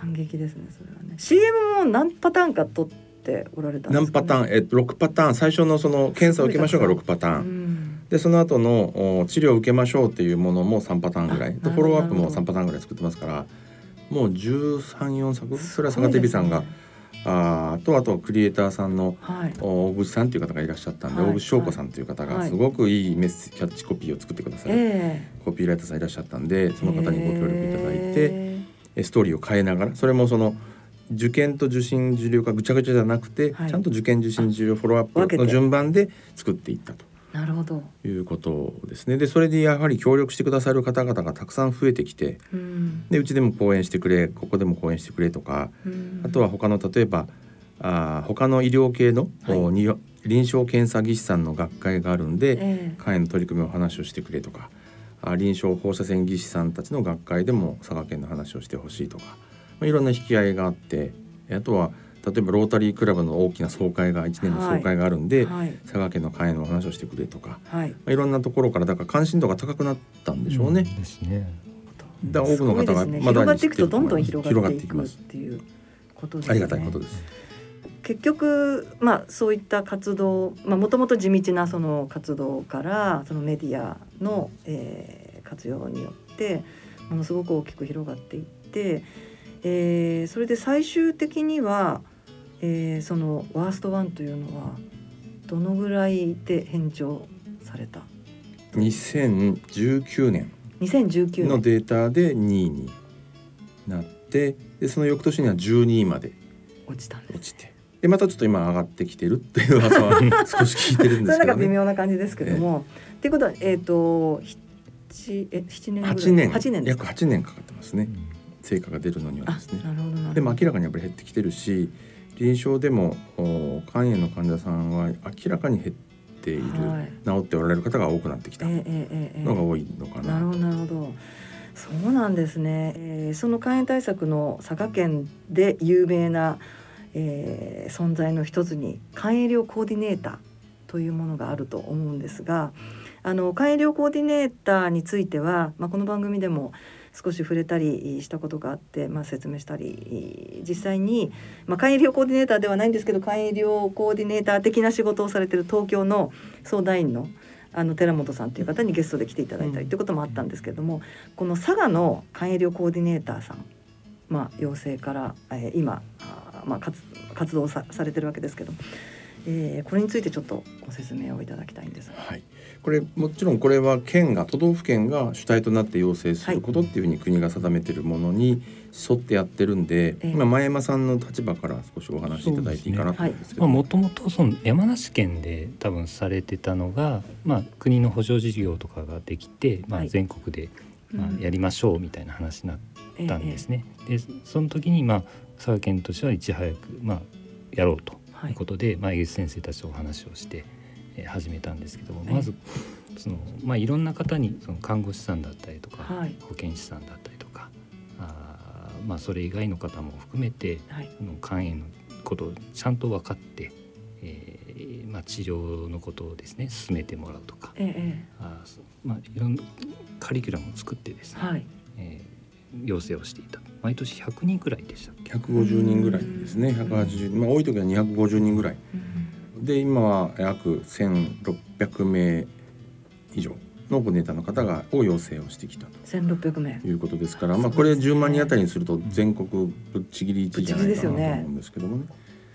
感激ですねそれはね。CM も何パターンか撮っておられたね、何パターン？えっと6パターン。最初のその検査を受けましょうが6パターン。でその後の治療を受けましょうっていうものも3パターンぐらい。フォローアップも3パターンぐらい作ってますからもう134作それは坂手美さんが、ね、あとあとクリエイターさんの、はい、大口さんという方がいらっしゃったんで、はい、大口翔子さんという方がすごくいいメッセキャッチコピーを作ってくださる、コピーライターさんいらっしゃったんでその方にご協力いただいてストーリーを変えながらそれもその受験と受診受領がぐちゃぐちゃじゃなくて、はい、ちゃんと受験受診受領フォローアップの順番で作っていったと。なるほど。いうことですね。でそれでやはり協力してくださる方々がたくさん増えてきて、うん、でうちでも講演してくれここでも講演してくれとか、うん、あとは他の例えばあ他の医療系の、はい、臨床検査技師さんの学会があるんで、えー、の取り組みを話をしてくれとかあ臨床放射線技師さんたちの学会でも佐賀県の話をしてほしいとか、まあ、いろんな引き合いがあってあとは例えばロータリークラブの大きな総会が1年の総会があるんで、はい、佐賀県の会の話をしてくれとか、はいまあ、いろんなところからだから関心度が高くなったんでしょうね。うん、ですね。だ多くの方がまだ、広がっていくとどんどん広がっていくっていうことです、ね、ありがたいことです。結局、まあ、そういった活動もともと地道なその活動からそのメディアの、えー、活用によってものすごく大きく広がっていって、えー、それで最終的にはえー、そのワーストワンというのはどのぐらいで返上された？2019年。2019年。のデータで2位になってでその翌年には12位まで落ちた落ちて。でまたちょっと今上がってきてるっていう噂は少し聞いてるんですけど、ね、なんか微妙な感じですけども。っていうことはえっ、ー、と七え七年八年。八年約八年かかってますね、うん、成果が出るのにはですね。でも明らかにやっぱり減ってきてるし臨床でも肝炎の患者さんは明らかに減っている、はい、治っておられる方が多くなってきたのが多いのかな。なるほどなるほど。そうなんですね、えー、その肝炎対策の佐賀県で有名な、えー、存在の一つに肝炎医療コーディネーターというものがあると思うんですがあの肝炎医療コーディネーターについては、まあ、この番組でも少し触れたりしたことがあって、まあ、説明したり実際に、まあ、肝医療コーディネーターではないんですけど肝医療コーディネーター的な仕事をされてる東京の相談員のあの寺本さんという方にゲストで来ていただいたりということもあったんですけれども、この佐賀の肝医療コーディネーターさん、まあ、養成から、えー、今あ、まあ、活活動さされてるわけですけど、えー、これについてちょっとご説明をいただきたいんです。はいこれもちろんこれは県が都道府県が主体となって要請することっていうふうに国が定めているものに沿ってやってるんで、はい、今前山さんの立場から少しお話しいただいていいかなと思うんですけど、もともとその山梨県で多分されてたのが、まあ、国の補助事業とかができて、まあ、全国で、まあ、やりましょうみたいな話になったんですね。でその時に、まあ、佐賀県としてはいち早く、まあ、やろうということで、はい。まあ、江口先生たちとお話をして。始めたんですけども、まずその、まあ、いろんな方にその看護師さんだったりとか、はい、保健師さんだったりとかあ、まあ、それ以外の方も含めて、はい、の肝炎のことをちゃんと分かってえーまあ、治療のことをですね進めてもらうとか、ええあまあ、いろんなカリキュラムを作ってですね、はい。えー、養成をしていた。毎年100人くらいでしたっけ？150人ぐらいですね。180まあ多い時は250人ぐらいで今は約1600名以上のコーディネーターの方がを要請をしてきた1600名。ということですから、まあこれ10万人あたりにすると全国ぶっちぎり1位じゃないかなと思うんですけどもね。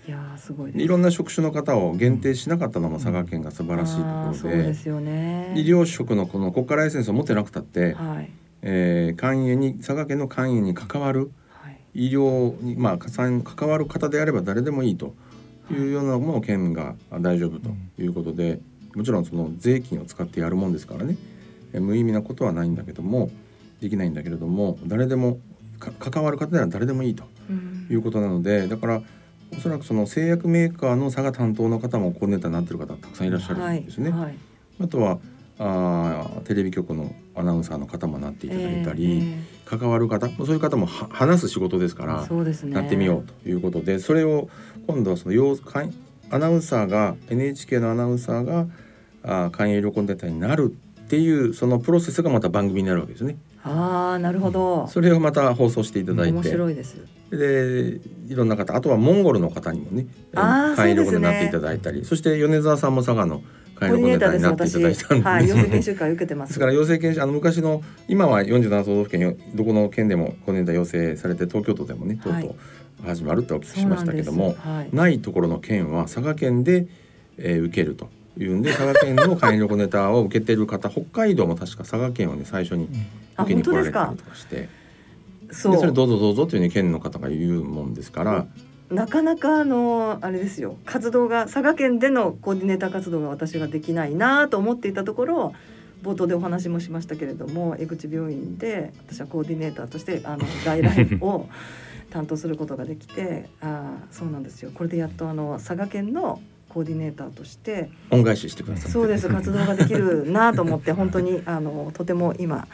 いやすごいいろんな職種の方を限定しなかったのも佐賀県が素晴らしいところで,、そうですよね、医療職のこの国家ライセンスを持ってなくたって、はい。えー、肝炎に佐賀県の肝炎に関わるはい、医療にまあ関関わる方であれば誰でもいいというようなものを県が大丈夫ということで、もちろんその税金を使ってやるもんですからね。え無意味なことはないんだけどもできないんだけれども誰でもか関わる方では誰でもいいとうん。いうことなのでだからおそらくその製薬メーカーの佐賀担当の方もコーディネーターになってる方たくさんいらっしゃるんですね。はいはい。あとはあーテレビ局のアナウンサーの方もなっていただいたり、え関わる方そういう方もは話す仕事ですかえら、そうですね。やってみようということでそれを今度はその要アナウンサーが NHK のアナウンサーがあー肝炎医療コンテンツになるっていうそのプロセスがまた番組になるわけですね。ああなるほど。それをまた放送していただい面て白いです。でいろんな方あとはモンゴルの方にもねあー肝炎医療コンテンツそうですね。になっていただいたりそ,、して米沢さんも佐賀のコンテンツになっていただいたんで、はい養成研修会受けてまですすから養成研修あの昔の今は47都道府県よどこの県でもコーディネーター養成されて東京都でもねとうはい。とう始まるってお聞きしましたけども、そうない。ところの県は佐賀県で、えー受けるというんで 佐賀県の肝炎コネターを受けてる方北海道も確か佐賀県をね最初に あ受けに来られた本りとかして。はい、そでそうれどうぞどうぞというふうに県の方が言うもんですから、なかなかあのあれですよ。活動が佐賀県でのコーディネーター活動が私ができないなと思っていたところ冒頭でお話もしましたけれども江口病院で私はコーディネーターとしてあの外来を 担当することができてああそうなんですよ。これでやっとあの佐賀県のコーディネーターとして恩返ししてください。そうです。活動ができるなと思って本当にあのとても今、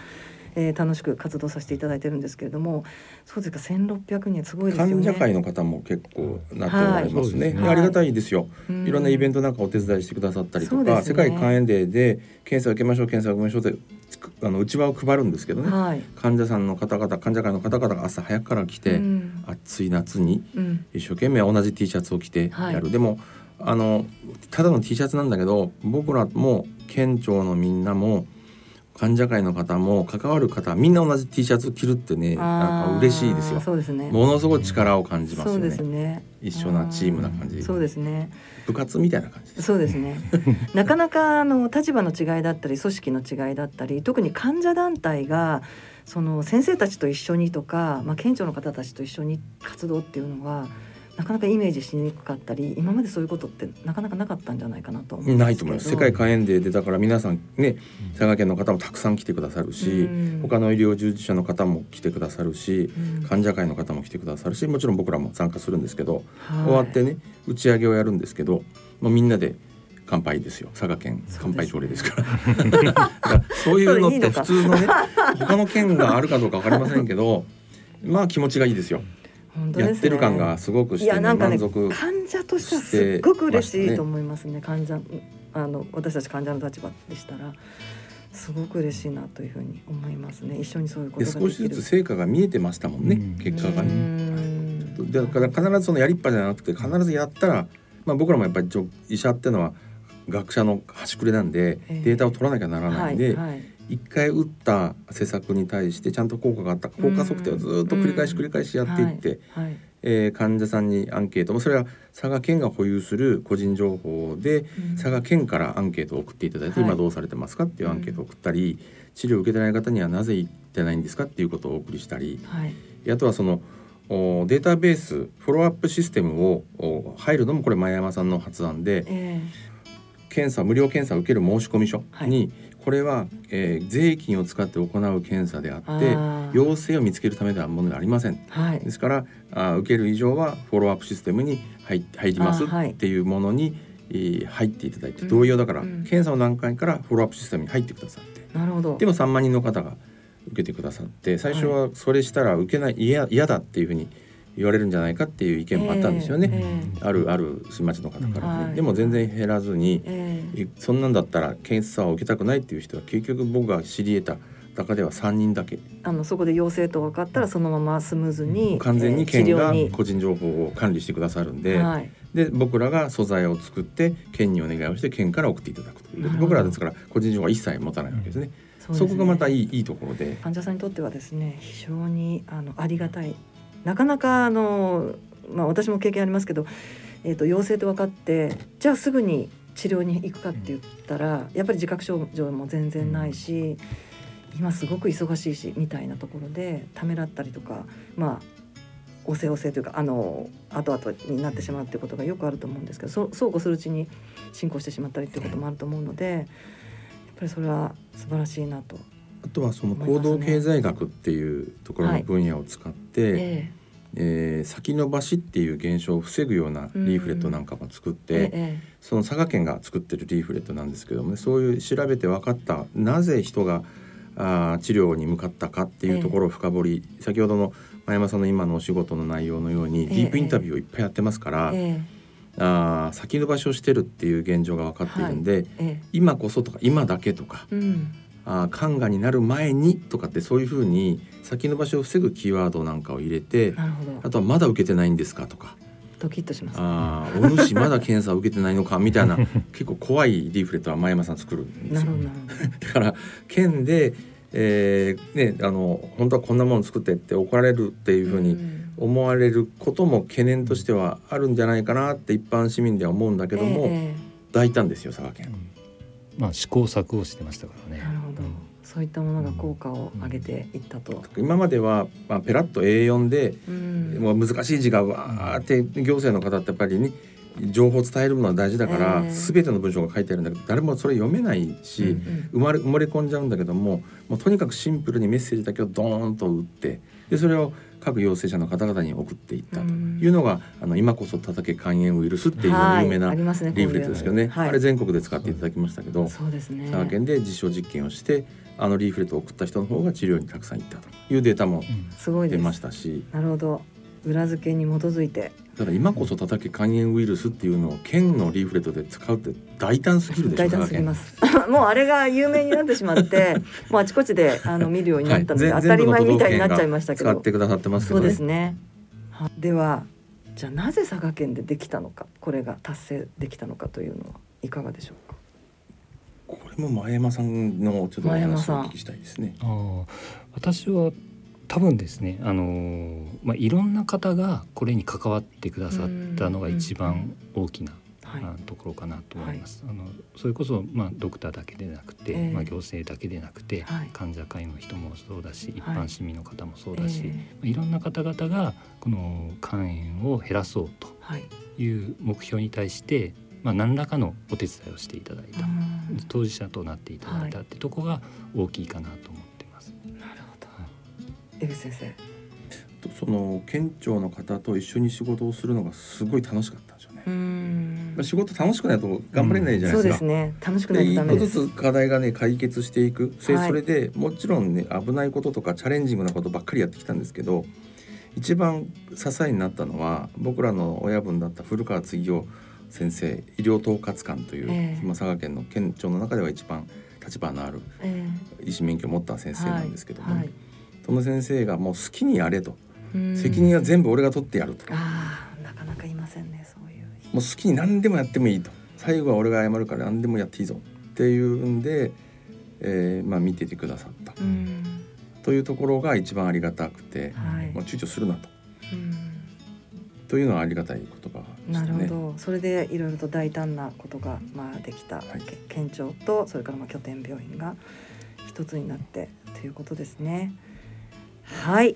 えー楽しく活動させていただいてるんですけれどもそうですか1600人すごいですよね。患者会の方も結構なっておられますね。はい。でありがたいですよ。うん。いろんなイベントなんかお手伝いしてくださったりとか、ね。世界肝炎デーで検査受けましょう検査受けましょうってつくあの内輪を配るんですけどね、はい。患者さんの方々患者会の方々が朝早くから来て、うん。暑い夏にうん。一生懸命同じ T シャツを着てやる、はいでもあのただの T シャツなんだけど僕らも県庁のみんなも患者会の方も関わる方みんな同じ T シャツ着るってねなんか嬉しいですよ。そうですね。ものすごい力を感じますよね。そうですね。一緒なチームな感じそうですね。部活みたいな感じ。そうですね。なかなかあの立場の違いだったり組織の違いだったり特に患者団体がその先生たちと一緒にとか、まあ、県庁の方たちと一緒に活動っていうのはなかなかイメージしにくかったり今までそういうことってなかなかなかったんじゃないかなとないと思います。世界肝炎デーでだから皆さんね佐賀県の方もたくさん来てくださるし、うん。他の医療従事者の方も来てくださるし、うん。患者会の方も来てくださるしもちろん僕らも参加するんですけど、はい。終わってね打ち上げをやるんですけどもうみんなで乾杯ですよ。佐賀県乾杯朝礼ですから。そういうのって普通のね他の県があるかどうかわかりませんけどまあ気持ちがいいですよやってる感がすごくいして、ね、やなんかね満足患者としてはすっごく嬉しいと思いますね。患者あの私たち患者の立場でしたらすごく嬉しいなというふうに思いますね。一緒にそういうこでとができる。少しずつ成果が見えてましたもんね、うん。結果がうね。んだから必ずそのやりっぱじゃなくて必ずやったら、まあ、僕らもやっぱり医者ってのは学者の端くれなんでええ。データを取らなきゃならないんで、はいはい一回打った施策に対してちゃんと効果があった。か効果測定をずっと繰り返し繰り返しやっていって、はい。はい。えー患者さんにアンケート。もそれは佐賀県が保有する個人情報でうん。佐賀県からアンケートを送っていただいて、はい。今どうされてますかっていうアンケートを送ったり、治療を受けてない方にはなぜ行ってないんですかっていうことをお送りしたりはい。あとはそのおデータベースフォローアップシステムをお入るのもこれ前山さんの発案でえ検査無料検査を受ける申込書に、これは、えー税金を使って行う検査であって陽性を見つけるためではものではありません。えはい。ですからあー受ける以上はフォローアップシステムに入入りますっていうものに、えー入っていただいてうん。同様だから、うん。検査の段階からフォローアップシステムに入ってくださってなるほど。でも3万人の方が受けてくださって最初はそれしたら受けない嫌嫌だっていうふうに、言われるんじゃないかっていう意見もあったんですよね、えー、あるある新町の方からね、はい、でも全然減らずに、えー、そんなんだったら検査を受けたくないっていう人は結局僕が知り得た中では3人だけ。あのそこで陽性と分かったらそのままスムーズに完全に県が個人情報を管理してくださるんで、はい、で僕らが素材を作って県にお願いをして県から送っていただくという。僕らですから個人情報は一切持たないわけですね。そね。そこがまたいいいいところで。患者さんにとってはですね非常にあのありがたいなかなかあの、まあ、私も経験ありますけど、えーと、陽性と分かってじゃあすぐに治療に行くかって言ったらやっぱり自覚症状も全然ないし今すごく忙しいしみたいなところでためらったりとかまあおせおせというかあの後々になってしまうっていうことがよくあると思うんですけどそそうこうするうちに進行してしまったりっていうこともあると思うのでやっぱりそれは素晴らしいなとあとはその行動経済学っていうところの分野を使って、はい、え。ー、えー、先延ばしっていう現象を防ぐようなリーフレットなんかも作って、えー、その佐賀県が作ってるリーフレットなんですけども、ね、そういう調べて分かったなぜ人があ治療に向かったかっていうところを深掘り、えー、先ほどの前山さんの今のお仕事の内容のようにディープインタビューをいっぱいやってますから、えー、あ先延ばしをしてるっていう現状が分かっているんで、はい。えー、今こそとか今だけとか、うん、あ肝がんになる前にとかってそういうふうに先延ばしを防ぐキーワードなんかを入れてあとはまだ受けてないんですかとか。ドキッとします、ね、ああお主まだ検査を受けてないのかみたいな 結構怖いリーフレットは前山さん作るんですよ。だから県で、えー、ねあの本当はこんなもの作ってって怒られるっていうふうに思われることも懸念としてはあるんじゃないかなって一般市民では思うんだけども、えー、大胆ですよ佐賀県。まあ試行錯誤してましたからね。ど。うん。そういったものが効果を上げていったと。今までは、まあ、ペラッと A4 で、うん、もう難しい字がわーって行政の方ってやっぱりね情報を伝えるのは大事だから、えー、全ての文章が書いてあるんだけど誰もそれ読めないし、うんうん、生まれ埋もれ込んじゃうんだけどももうとにかくシンプルにメッセージだけをドーンと打ってでそれを各陽性者の方々に送っていったというのが、あの今こそ叩け肝炎ウイルスっていう有名なリーフレットですけどね、あれ全国で使っていただきましたけど、そうですね、佐賀県で実証実験をしてあのリーフレットを送った人の方が治療にたくさん行ったというデータも出ましたし、なるほど裏付けに基づいて。ただ今こそ叩け肝炎ウイルスっていうのを県のリーフレットで使うって大胆すぎるでしょ大胆すぎます。もうあれが有名になってしまってもうあちこちで あの見るようになったので、はい、当たり前みたいになっちゃいましたけど。使ってくださってますけど、ね、そうですね。ではじゃあなぜ佐賀県でできたのかこれが達成できたのかというのはいかがでしょうか？これも前山さんのちょっとお話をお聞きしたいですね。あ。私は多分ですね、あのまあ、いろんな方がこれに関わってくださったのが一番大きな、ところかなと思います。はい、あのそれこそまあドクターだけでなくて、えー、まあ行政だけでなくて、はい、患者会の人もそうだし、一般市民の方もそうだし、えー、いろんな方々がこの肝炎を減らそうとい。う目標に対して、まあ何らかのお手伝いをしていただいた、当事者となっていただいたってとこが大きいかなと思ってます。江口先生。その県庁の方と一緒に仕事をするのがすごい楽しかったんですよね。まあ仕事楽しくないと頑張れないじゃないですか。そうですね。楽しくないと一個ずつ課題がね解決していく。それそれでもちろんね危ないこととかチャレンジングなことばっかりやってきたんですけど、一番支えになったのは僕らの親分だった古川次夫先生医療統括官という、えー、佐賀県の県庁の中では一番立場のある医師免許を持った先生なんですけども、はいはい、その先生がもう好きにやれと。責任は全部俺が取ってやると。あなかなかいませんねそういうもう好きに何でもやってもいいと。最後は俺が謝るから何でもやっていいぞっていうんで、えーまあ、見ててくださった。というところが一番ありがたくて、はい、もう躊躇するなと。というのはありがたい言葉、ね、なるほど。それでいろいろと大胆なことがまあできた、はい、県庁とそれからまあ拠点病院が一つになってということですね。はい。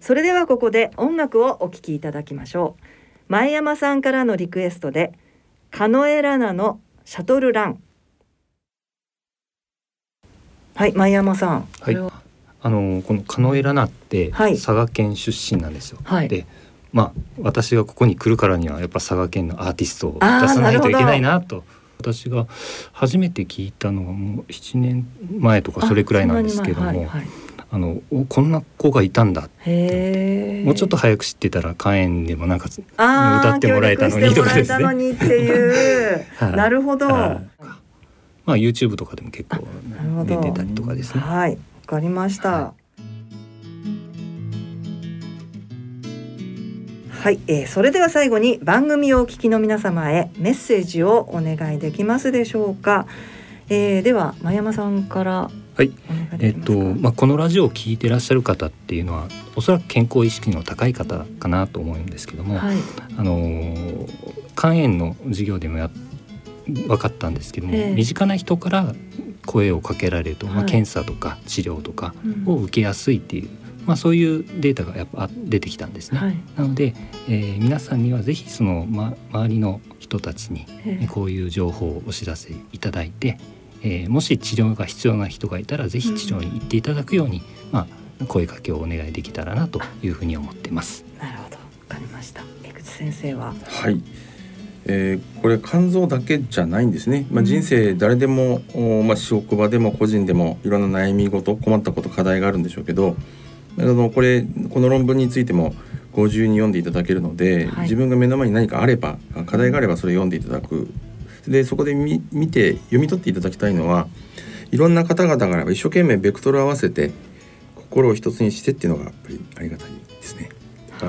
それではここで音楽をお聴きいただきましょう。前山さんからのリクエストでカノエラナのシャトルラン。はい前山さん。はい。あのこのカノエラナって佐賀県出身なんですよ、はい、でまあ私がここに来るからにはやっぱ佐賀県のアーティストを出さないといけないなと私が初めて聞いたのはもう7年前とかそれくらいなんですけども、はいはい、あのこんな子がいたんだもうちょっと早く知ってたら肝炎でもなんか歌ってもらえたのにとかですね。っていう。なるほど。まあ YouTube とかでも結構出てたりとかですね。はい、わかりました。はいはい、えー、それでは最後に番組をお聞きの皆様へメッセージをお願いできますでしょうか。えー、では真山さんからはい、えっとまあこのラジオを聞いてらっしゃる方っていうのはおそらく健康意識の高い方かなと思うんですけども、はい、あの肝炎の授業でもや分かったんですけども、えー、身近な人から声をかけられると、まあ、検査とか治療とかを受けやすいっていうまあ、そういうデータがやっぱ出てきたんですね。はい、なので、えー、皆さんにはぜひその、ま、周りの人たちに、えこういう情報をお知らせいただいて、えー、もし治療が必要な人がいたらぜひ治療に行っていただくように、うん、まあ、声かけをお願いできたらなというふうに思ってます。なるほど、わかりました。江口先生は？はい。えー、これ肝臓だけじゃないんですね、まあ、人生誰でも、うん、まあ、職場でも個人でもいろんな悩み事困ったこと課題があるんでしょうけどあのこれこの論文についてもご自由に読んでいただけるので、はい、自分が目の前に何かあれば課題があればそれ読んでいただくでそこで見見て読み取っていただきたいのはいろんな方々が一生懸命ベクトルを合わせて心を一つにしてっていうのがやっぱりありがたいですね。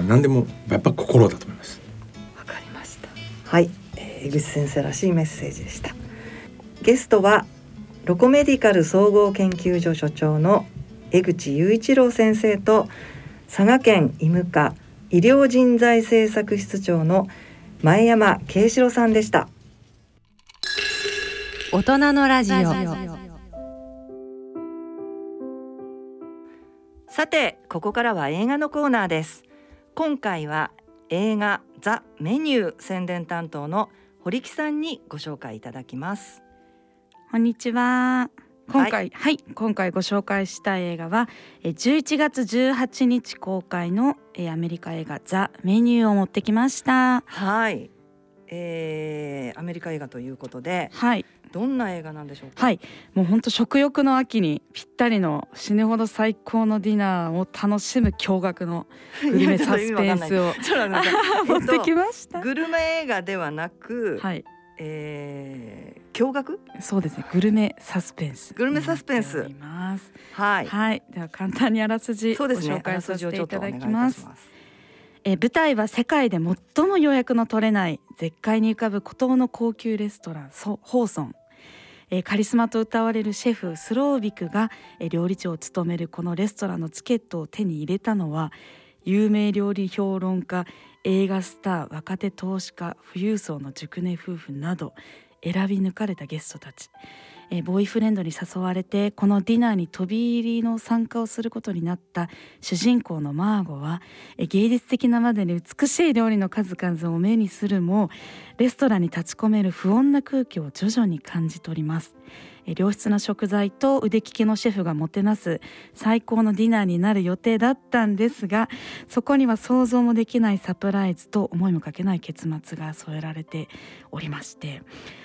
何でもやっぱ心だと思います。わかりました。はい、えー、江口先生らしいメッセージでした。ゲストはロコメディカル総合研究所所長の江口雄一郎先生と佐賀県医務課医療人材政策室長の前山慶志郎さんでした。大人のラジオ。さてここからは映画のコーナーです。今回は映画ザ・メニュー宣伝担当の堀木さんにご紹介いただきます。こんにちは今回、はい、はい、今回ご紹介した映画は11月18日公開のアメリカ映画ザ・メニューを持ってきました。はい、えー、アメリカ映画ということではい。どんな映画なんでしょうか？はい。もう本当食欲の秋にぴったりの死ぬほど最高のディナーを楽しむ驚愕の グルメサスペンスを 持ってきました、グルメ映画ではなく、はい。えー、驚愕？そうですね。グルメサスペンスグルメサスペンス。はい、はい、では簡単にあらすじご紹介させていただきます。え舞台は世界で最も予約の取れない絶海に浮かぶ孤島の高級レストランホーソン。えカリスマと歌われるシェフスロービクがえ料理長を務めるこのレストランのチケットを手に入れたのは有名料理評論家映画スター若手投資家富裕層の熟年夫婦など選び抜かれたゲストたち、えボーイフレンドに誘われてこのディナーに飛び入りの参加をすることになった主人公のマーゴは、え芸術的なまでに美しい料理の数々を目にするもレストランに立ち込める不穏な空気を徐々に感じ取ります。良質な食材と腕利きのシェフがもてなす最高のディナーになる予定だったんですがそこには想像もできないサプライズと思いもかけない結末が添えられておりまして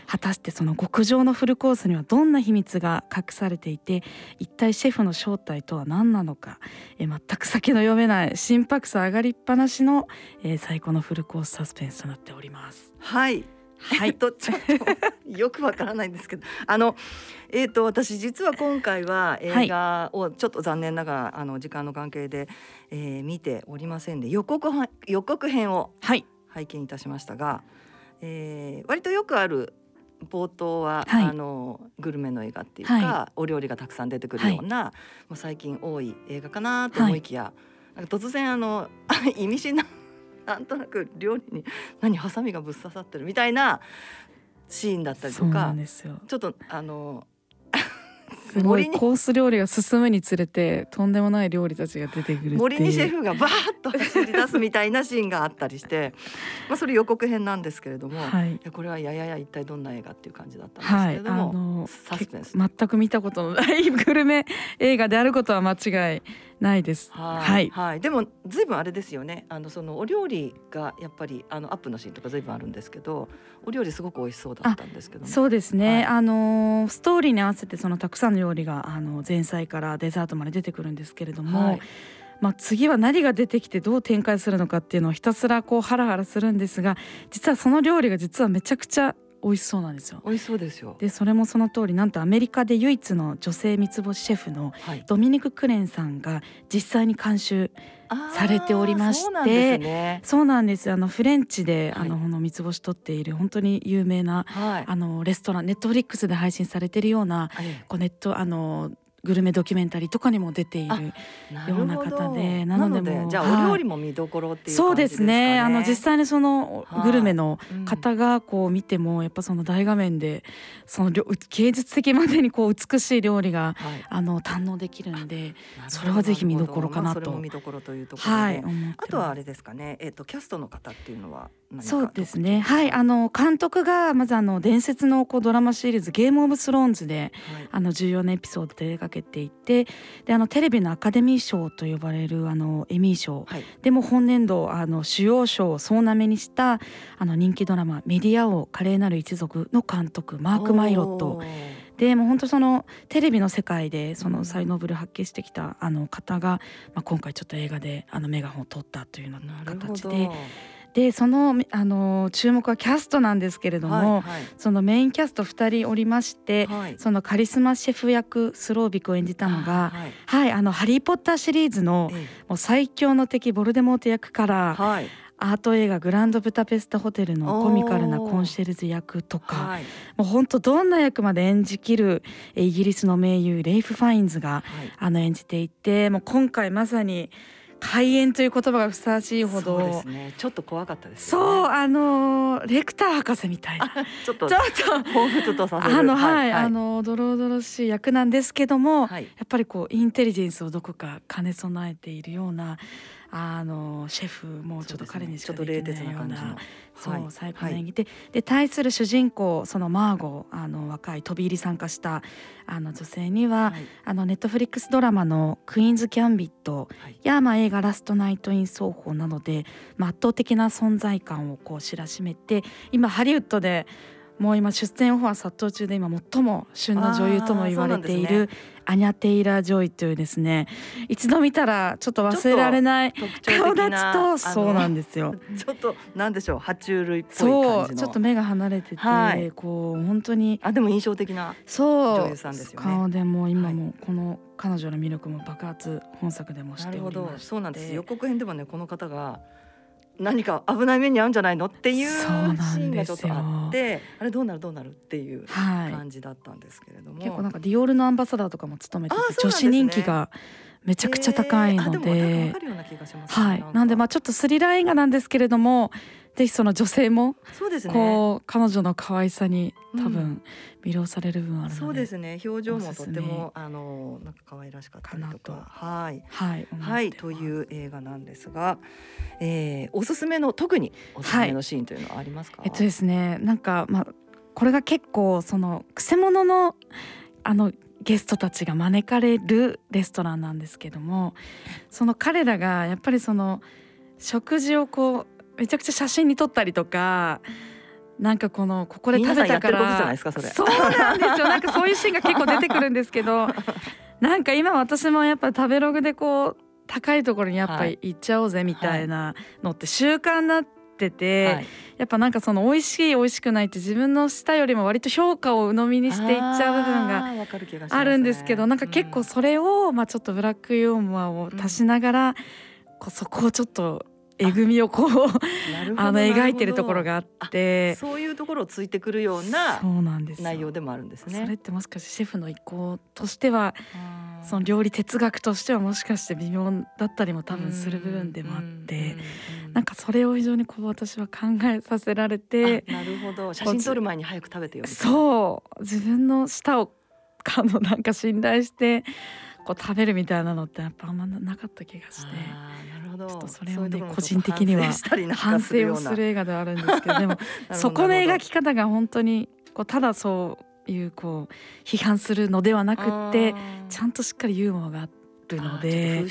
果たしてその極上のフルコースにはどんな秘密が隠されていて一体シェフの正体とは何なのかえ全く先の読めない心拍数上がりっぱなしの、え、最高のフルコースサスペンスとなっております。はいはい、とちょっと よくわからないんですけどあの、えーと、私実は今回は映画をちょっと残念ながらあの時間の関係で、えー、見ておりませんで予告予告編を拝見いたしましたが、はい、えー、割とよくある冒頭は、はい、あのグルメの映画っていうか、はい、お料理がたくさん出てくるような、もう最近多い映画かなと思いきや、なんか突然あの意味深ななんとなく料理に 何ハサミがぶっ刺さってるみたいなシーンだったりとか。ちょっとあの すごいコース料理が進むにつれてとんでもない料理たちが出てくる森にシェフがバーッと走り出すみたいなシーンがあったりしてまあそれ予告編なんですけれども、はい、いやこれはややや一体どんな映画っていう感じだったんですけれども、はい、サスペンス。全く見たことのないグルメ映画であることは間違いないです。はい、はい、でもずいぶんあれですよね。あのそのお料理がやっぱりあのアップのシーンとかずいぶんあるんですけど、お料理すごく美味しそうだったんですけど、そうですね。はい、あのストーリーに合わせてそのたくさんの料理があの前菜からデザートまで出てくるんですけれども。はいまあ、次は何が出てきてどう展開するのかっていうのをひたすらこうハラハラするんですが実はその料理が実はめちゃくちゃ美味しそうなんですよ。美味しそうですよ。でそれもその通りなんとアメリカで唯一の女性三つ星シェフのドミニク・クレンさんが実際に監修されておりまして、そうなんです、ね、あのフレンチで、はい、あのこの三つ星取っている本当に有名な、はい、あのレストランネットフリックスで配信されているような、はい、こうネットあのグルメドキュメンタリーとかにも出ているような方でなのでもじゃあお料理も見どころっていう、そうですね。あの実際にそのグルメの方がこう見てもやっぱその大画面でその芸術的までにこう美しい料理が、はい、あの堪能できるんでそれはぜひ見どころかなと。まあ、それも見どころというところで、はい、あとはあれですかね、えっ、ー、とキャストの方っていうのはそうですね。はいあの監督がまずあの伝説のこうドラマシリーズ「ゲーム・オブ・スローンズで」はい、あの重要なエピソードで描けていてであのテレビのアカデミー賞と呼ばれるあのエミー賞、はい、でも本年度あの主要賞を総なめにしたあの人気ドラマ「メディア王華麗なる一族」の監督マーク・マイロット。でもう本当そのテレビの世界でその才能ぶる発揮してきたあの方が、まあ、今回ちょっと映画であのメガホンを取ったというような形で。でそのあの注目はキャストなんですけれども、はいはい、そのメインキャスト2人おりまして、はい、そのカリスマシェフ役スロービクを演じたのが、はい、はい、あのハリー・ポッターシリーズの、もう最強の敵ボルデモート役から、はい、アート映画「グランドブタペストホテル」のコミカルなコンシェルジュ役とか、はい、もう本当どんな役まで演じきるイギリスの名優レイフ・ファインズが、はい、あの演じていてもう今回まさに開演という言葉がふさわしいほど、ね、ちょっと怖かったです、ね、そうあのレクター博士みたい。なちょっと ちょっと。彷彿とさせる。あのはい、はい、あのドロドロしい役なんですけども、はい、やっぱりこうインテリジェンスをどこか兼ね備えているようなあのシェフもちょっと彼にしかできないようなそう、最高の演技で、で対する主人公そのマーゴあの若い飛び入り参加したあの女性には、はい、あのネットフリックスドラマの「クイーンズ・ギャンビット」はい、やまあ映画「ラストナイト・イン奏法」などで、まあ、圧倒的な存在感をこう知らしめて今ハリウッドでもう今出演オファー殺到中で今最も旬な女優とも言われている、アニャ・テイラー・ジョイというですね。一度見たらちょっと忘れられない顔立ちとそうなんですよ。ちょっとなんでしょう爬虫類っぽいそうちょっと目が離れてて、はい、こう本当にあでも印象的な女優さんですよね。顔でも今もこの彼女の魅力も爆発本作でもしておりましそうなんです。予告編でもねこの方が何か危ない目に遭うんじゃないのっていうシーンがちょっとあってあれどうなるどうなるっていう感じだったんですけれども、はい、結構なんかディオールのアンバサダーとかも務めてて、ね、女子人気がめちゃくちゃ高いので、はい。なんでまあちょっとスリラー映画なんですけれどもぜひその女性もそうですね。こう彼女の可愛さに多分魅了される部分あるそうですね。表情もとってもあのなんか可愛らしかったりとか。はい。はいはいという映画なんですが、えー、おすすめの特におすすめのシーンというのはありますか、はい、えっとですねなんかまあこれが結構そのくせ者のあのゲストたちが招かれるレストランなんですけどもその彼らがやっぱりその食事をこうめちゃくちゃ写真に撮ったりとかなんかこのここで食べたから。そうなんですよ。なんかそういうシーンが結構出てくるんですけど。なんか今私もやっぱ食べログでこう高いところにやっぱり行っちゃおうぜみたいなのって習慣になってて、はい、やっぱなんかその美味しい美味しくないって自分の舌よりも割と評価を鵜呑みにしていっちゃう部分があるんですけど、ね、なんか結構それを、まあ、ちょっとブラックユーモアを足しながら、こうそこをちょっとえぐみをこうあの描いてるところがあって。そういうところをついてくるような内容でもあるんですね。それってもしかしてシェフの意向としてはその料理哲学としてはもしかして微妙だったりも多分する部分でもあってなんかそれを非常にこう私は考えさせられてなるほど。写真撮る前に早く食べてよそう。自分の舌をかのなんか信頼してこう食べるみたいなのってやっぱあんまなかった気がして。ちょっとそれをね個人的には反省をする映画ではあるんですけどでもそこの描き方が本当にこうただそういうこう批判するのではなくってちゃんとしっかりユーモアがあって。るので、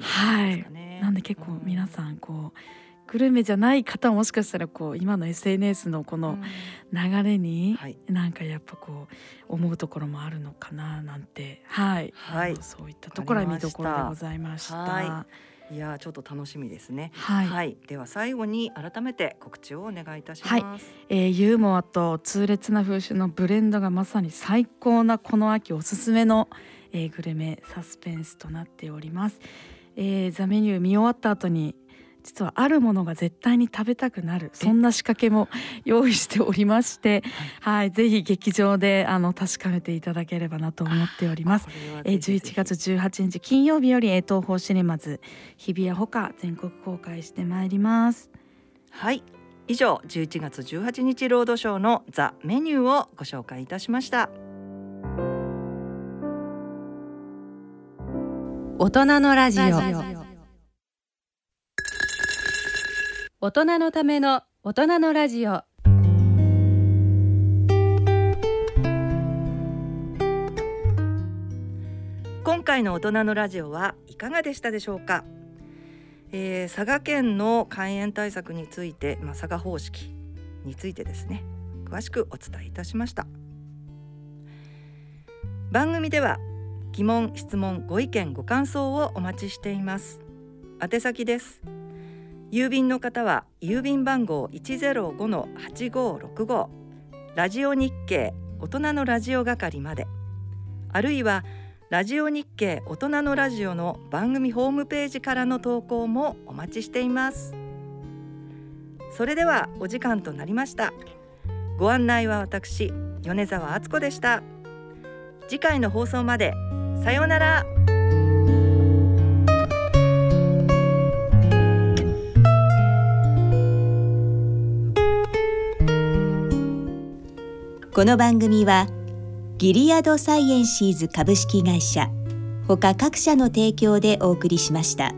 はい、なんで結構皆さんこう。グルメじゃない方もしかしたらこう今の SNS のこの流れになんかやっぱこう思うところもあるのかななんて。はい、はい、そういったところは見どころでございました。はい、いやちょっと楽しみですね、はい、はい、では最後に改めて告知をお願いいたします、はい、えー、ユーモアと痛烈な風習のブレンドがまさに最高なこの秋おすすめの、えー、グルメサスペンスとなっております、えー、ザメニュー見終わった後に実はあるものが絶対に食べたくなる。そんな仕掛けも用意しておりまして、はい、ぜひ劇場であの確かめていただければなと思っております。え11月18日金曜日より東宝シネマズ日比谷ほか全国公開してまいります。はい。以上11月18日ロードショーのザ・メニューをご紹介いたしました。大人のラジオ大人のための大人のラジオ。今回の大人のラジオはいかがでしたでしょうか、えー、佐賀県の肝炎対策について、まあ、佐賀方式についてですね。詳しくお伝えいたしました。番組では疑問質問ご意見ご感想をお待ちしています。宛先です。郵便の方は郵便番号105-8565ラジオ日経大人のラジオ係まで。あるいはラジオ日経大人のラジオの番組ホームページからの投稿もお待ちしています。それではお時間となりました。ご案内は私米澤敦子でした。次回の放送までさようなら。この番組はギリアドサイエンシーズ株式会社ほか各社の提供でお送りしました。